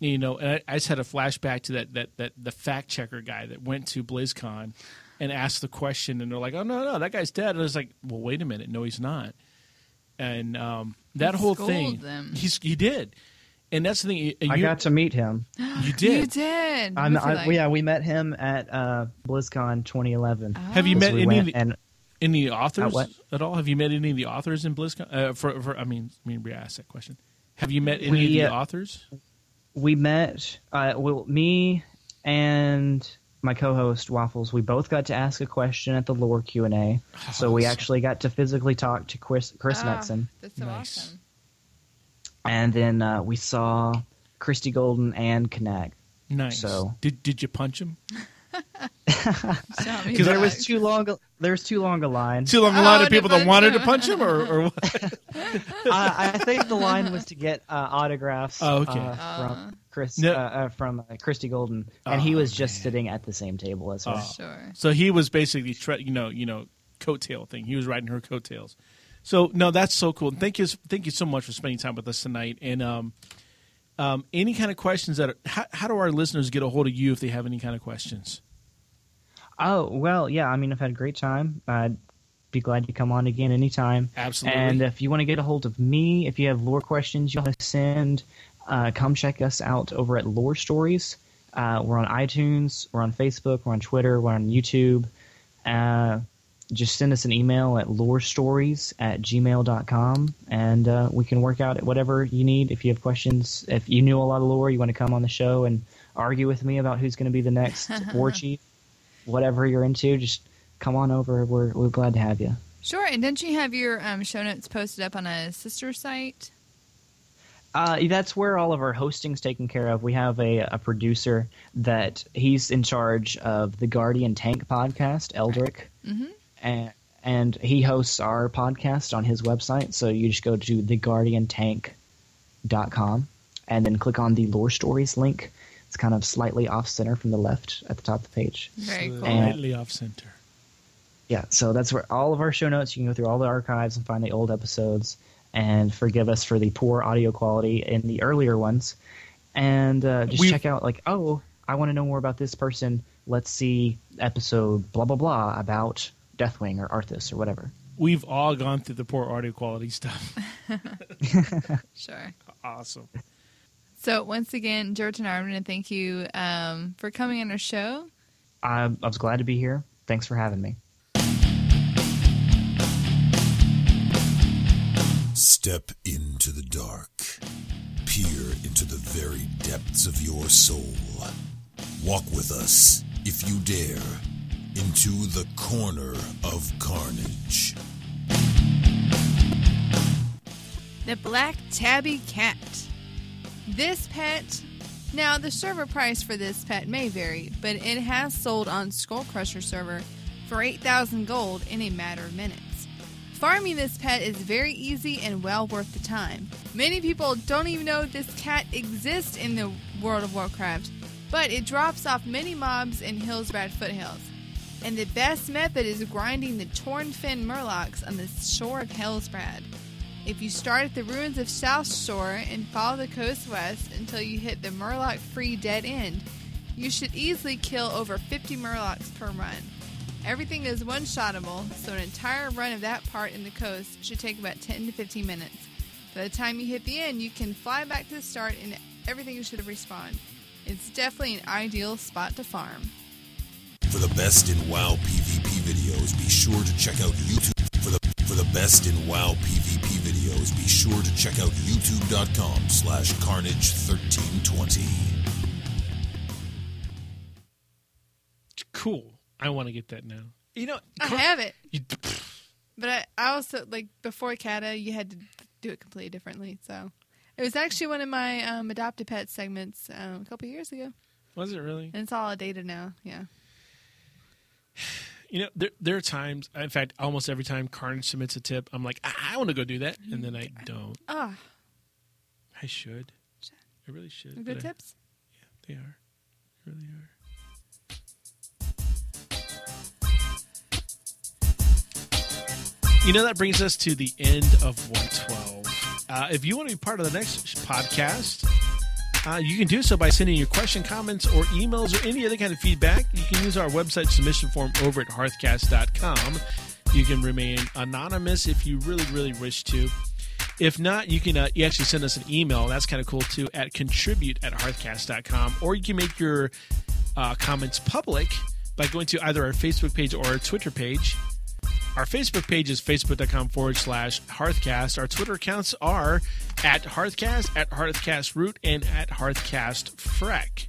Speaker 1: you know, and I, I just had a flashback to that that that the fact checker guy that went to BlizzCon and asked the question, and they're like, "Oh no, no, that guy's dead." And I was like, "Well, wait a minute, no, he's not." And um, that
Speaker 2: He
Speaker 1: whole thing,
Speaker 2: them.
Speaker 1: he's he did, and that's the thing. and
Speaker 5: I
Speaker 1: you,
Speaker 5: got to meet him. [gasps]
Speaker 1: you did.
Speaker 2: You did.
Speaker 5: I'm, I,
Speaker 2: like?
Speaker 5: yeah, we met him at uh, BlizzCon 2011.
Speaker 1: Have you
Speaker 2: Oh.
Speaker 1: met
Speaker 5: we
Speaker 1: any of the,
Speaker 5: and
Speaker 1: any authors
Speaker 5: what?
Speaker 1: at all? Have you met any of the authors in BlizzCon? Uh, for, for I mean, I mean, we asked that question. Have you met any
Speaker 5: We,
Speaker 1: of the
Speaker 5: uh,
Speaker 1: authors?
Speaker 5: we met. Uh, well, me and my co-host Waffles. We both got to ask a question at the lore Q and A. So we actually got to physically talk to Chris Chris Metzen,
Speaker 2: That's so
Speaker 1: Nice.
Speaker 2: awesome.
Speaker 5: And then uh, we saw Christie Golden and Knaak.
Speaker 1: Nice.
Speaker 5: So
Speaker 1: did did you punch him? [laughs]
Speaker 5: Because there was too long. A, there was too long a line.
Speaker 1: Too long a
Speaker 2: Oh,
Speaker 1: line of people that
Speaker 2: punch
Speaker 1: wanted to punch him, or, or what?
Speaker 5: I, [laughs] I think the line was to get uh, autographs.
Speaker 1: Oh, okay.
Speaker 5: uh, from Chris,
Speaker 1: No.
Speaker 5: uh, uh, from uh, Christie Golden, and he
Speaker 1: Oh,
Speaker 5: was just
Speaker 1: man.
Speaker 5: sitting at the same table as her.
Speaker 1: Oh.
Speaker 2: Sure.
Speaker 1: So he was basically, tre- you know, you know, coattail thing. He was riding her coattails. So no, that's so cool. Thank you, thank you so much for spending time with us tonight. And um, um, any kind of questions that, are, how, how do our listeners get a hold of you if they have any kind of questions?
Speaker 5: Oh well, yeah. I mean, I've had a great time. I'd be glad to come on again anytime.
Speaker 1: Absolutely.
Speaker 5: And if you want to get a hold of me, if you have lore questions you want to send, uh, come check us out over at Lore Stories. Uh, we're on iTunes, we're on Facebook, we're on Twitter, we're on YouTube. Uh, just send us an email at lorestories at gmail.com and uh, we can work out whatever you need. If you have questions, if you knew a lot of lore, you want to come on the show and argue with me about who's going to be the next [laughs] war chief, whatever you're into, just come on over. We're, we're glad to have you.
Speaker 2: Sure. And didn't you have your um, show notes posted up on a sister site?
Speaker 5: Uh, that's where all of our hosting's taken care of. We have a, a producer that he's in charge of the Guardian Tank podcast, Eldrick,
Speaker 2: Mm-hmm.
Speaker 5: And, and he hosts our podcast on his website. So you just go to theguardiantank.com and then click on the lore stories link. It's kind of slightly off center from the left at the top of the page.
Speaker 2: Very cool.
Speaker 5: And-
Speaker 1: Slightly off center.
Speaker 5: Yeah, so that's where all of our show notes. You can go through all the archives and find the old episodes. And forgive us for the poor audio quality in the earlier ones. And uh, just
Speaker 1: We've-
Speaker 5: check out, like, oh, I want to know more about this person. Let's see episode blah blah blah about Deathwing or Arthas or whatever.
Speaker 1: We've all gone through the poor audio quality stuff. [laughs] [laughs]
Speaker 2: Sure.
Speaker 1: awesome.
Speaker 2: So once again, George and I want to thank you um, for coming on our show.
Speaker 5: I, I was glad to be here. Thanks for having me.
Speaker 3: Step into the dark. Peer into the very depths of your soul. Walk with us, if you dare, into the corner of carnage.
Speaker 2: The Black Tabby Cat. This pet. Now, the server price for this pet may vary, but it has sold on Skull Crusher server for 8,000 gold in a matter of minutes. Farming this pet is very easy and well worth the time. Many people don't even know this cat exists in the World of Warcraft, but it drops off many mobs in Hillsbrad foothills. And the best method is grinding the torn fin murlocs on the shore of Hellsbrad. If you start at the ruins of South Shore and follow the coast west until you hit the Murloc free dead end, you should easily kill over 50 Murlocs per run. Everything is one shotable, so an entire run of that part in the coast should take about 10 to 15 minutes. By the time you hit the end, you can fly back to the start and everything should have respawned. It's definitely an ideal spot to farm.
Speaker 3: For the best in WoW PvP videos, be sure to check out YouTube. For the for the best in WoW PvP videos, be sure to check out youtube.com slash carnage1320.
Speaker 1: Cool. I want to get that now. You know,
Speaker 2: I have it,
Speaker 1: you,
Speaker 2: but I, I also, like, before Kata, you had to do it completely differently, so. It was actually one of my um, adopted pet segments um, a couple years ago,
Speaker 1: was it really?
Speaker 2: and it's all outdated now. Yeah.
Speaker 1: You know, there there are times. In fact, almost every time Carnage submits a tip, I'm like, I, I want to go do that, and then I don't.
Speaker 2: Ah,
Speaker 1: I should. I really should.
Speaker 2: good
Speaker 1: but I-
Speaker 2: tips.
Speaker 1: They are. They really are. You know, that brings us to the end of 112. Uh, if you want to be part of the next podcast, uh, you can do so by sending your question, comments, or emails or any other kind of feedback. You can use our website submission form over at hearthcast.com. You can remain anonymous if you really, really wish to. If not, you can uh, you actually send us an email. That's kind of cool too at contribute at hearthcast.com. Or you can make your uh, comments public by going to either our Facebook page or our Twitter page. Our Facebook page is facebook.com forward slash Hearthcast. Our Twitter accounts are at Hearthcast, at Hearthcast Root, and at Hearthcast Freck.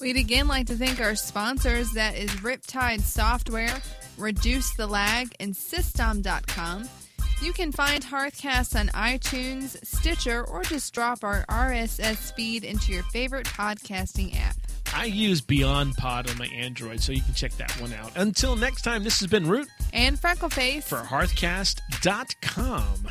Speaker 2: We'd again like to thank our sponsors that is Riptide Software, Reduce the Lag, and System.com. You can find Hearthcast on iTunes, Stitcher, or just drop our RSS feed into your favorite podcasting app.
Speaker 1: I use Beyond Pod on my Android, so you can check that one out. Until next time, this has been Root
Speaker 2: And Freckleface.
Speaker 1: for Hearthcast.com.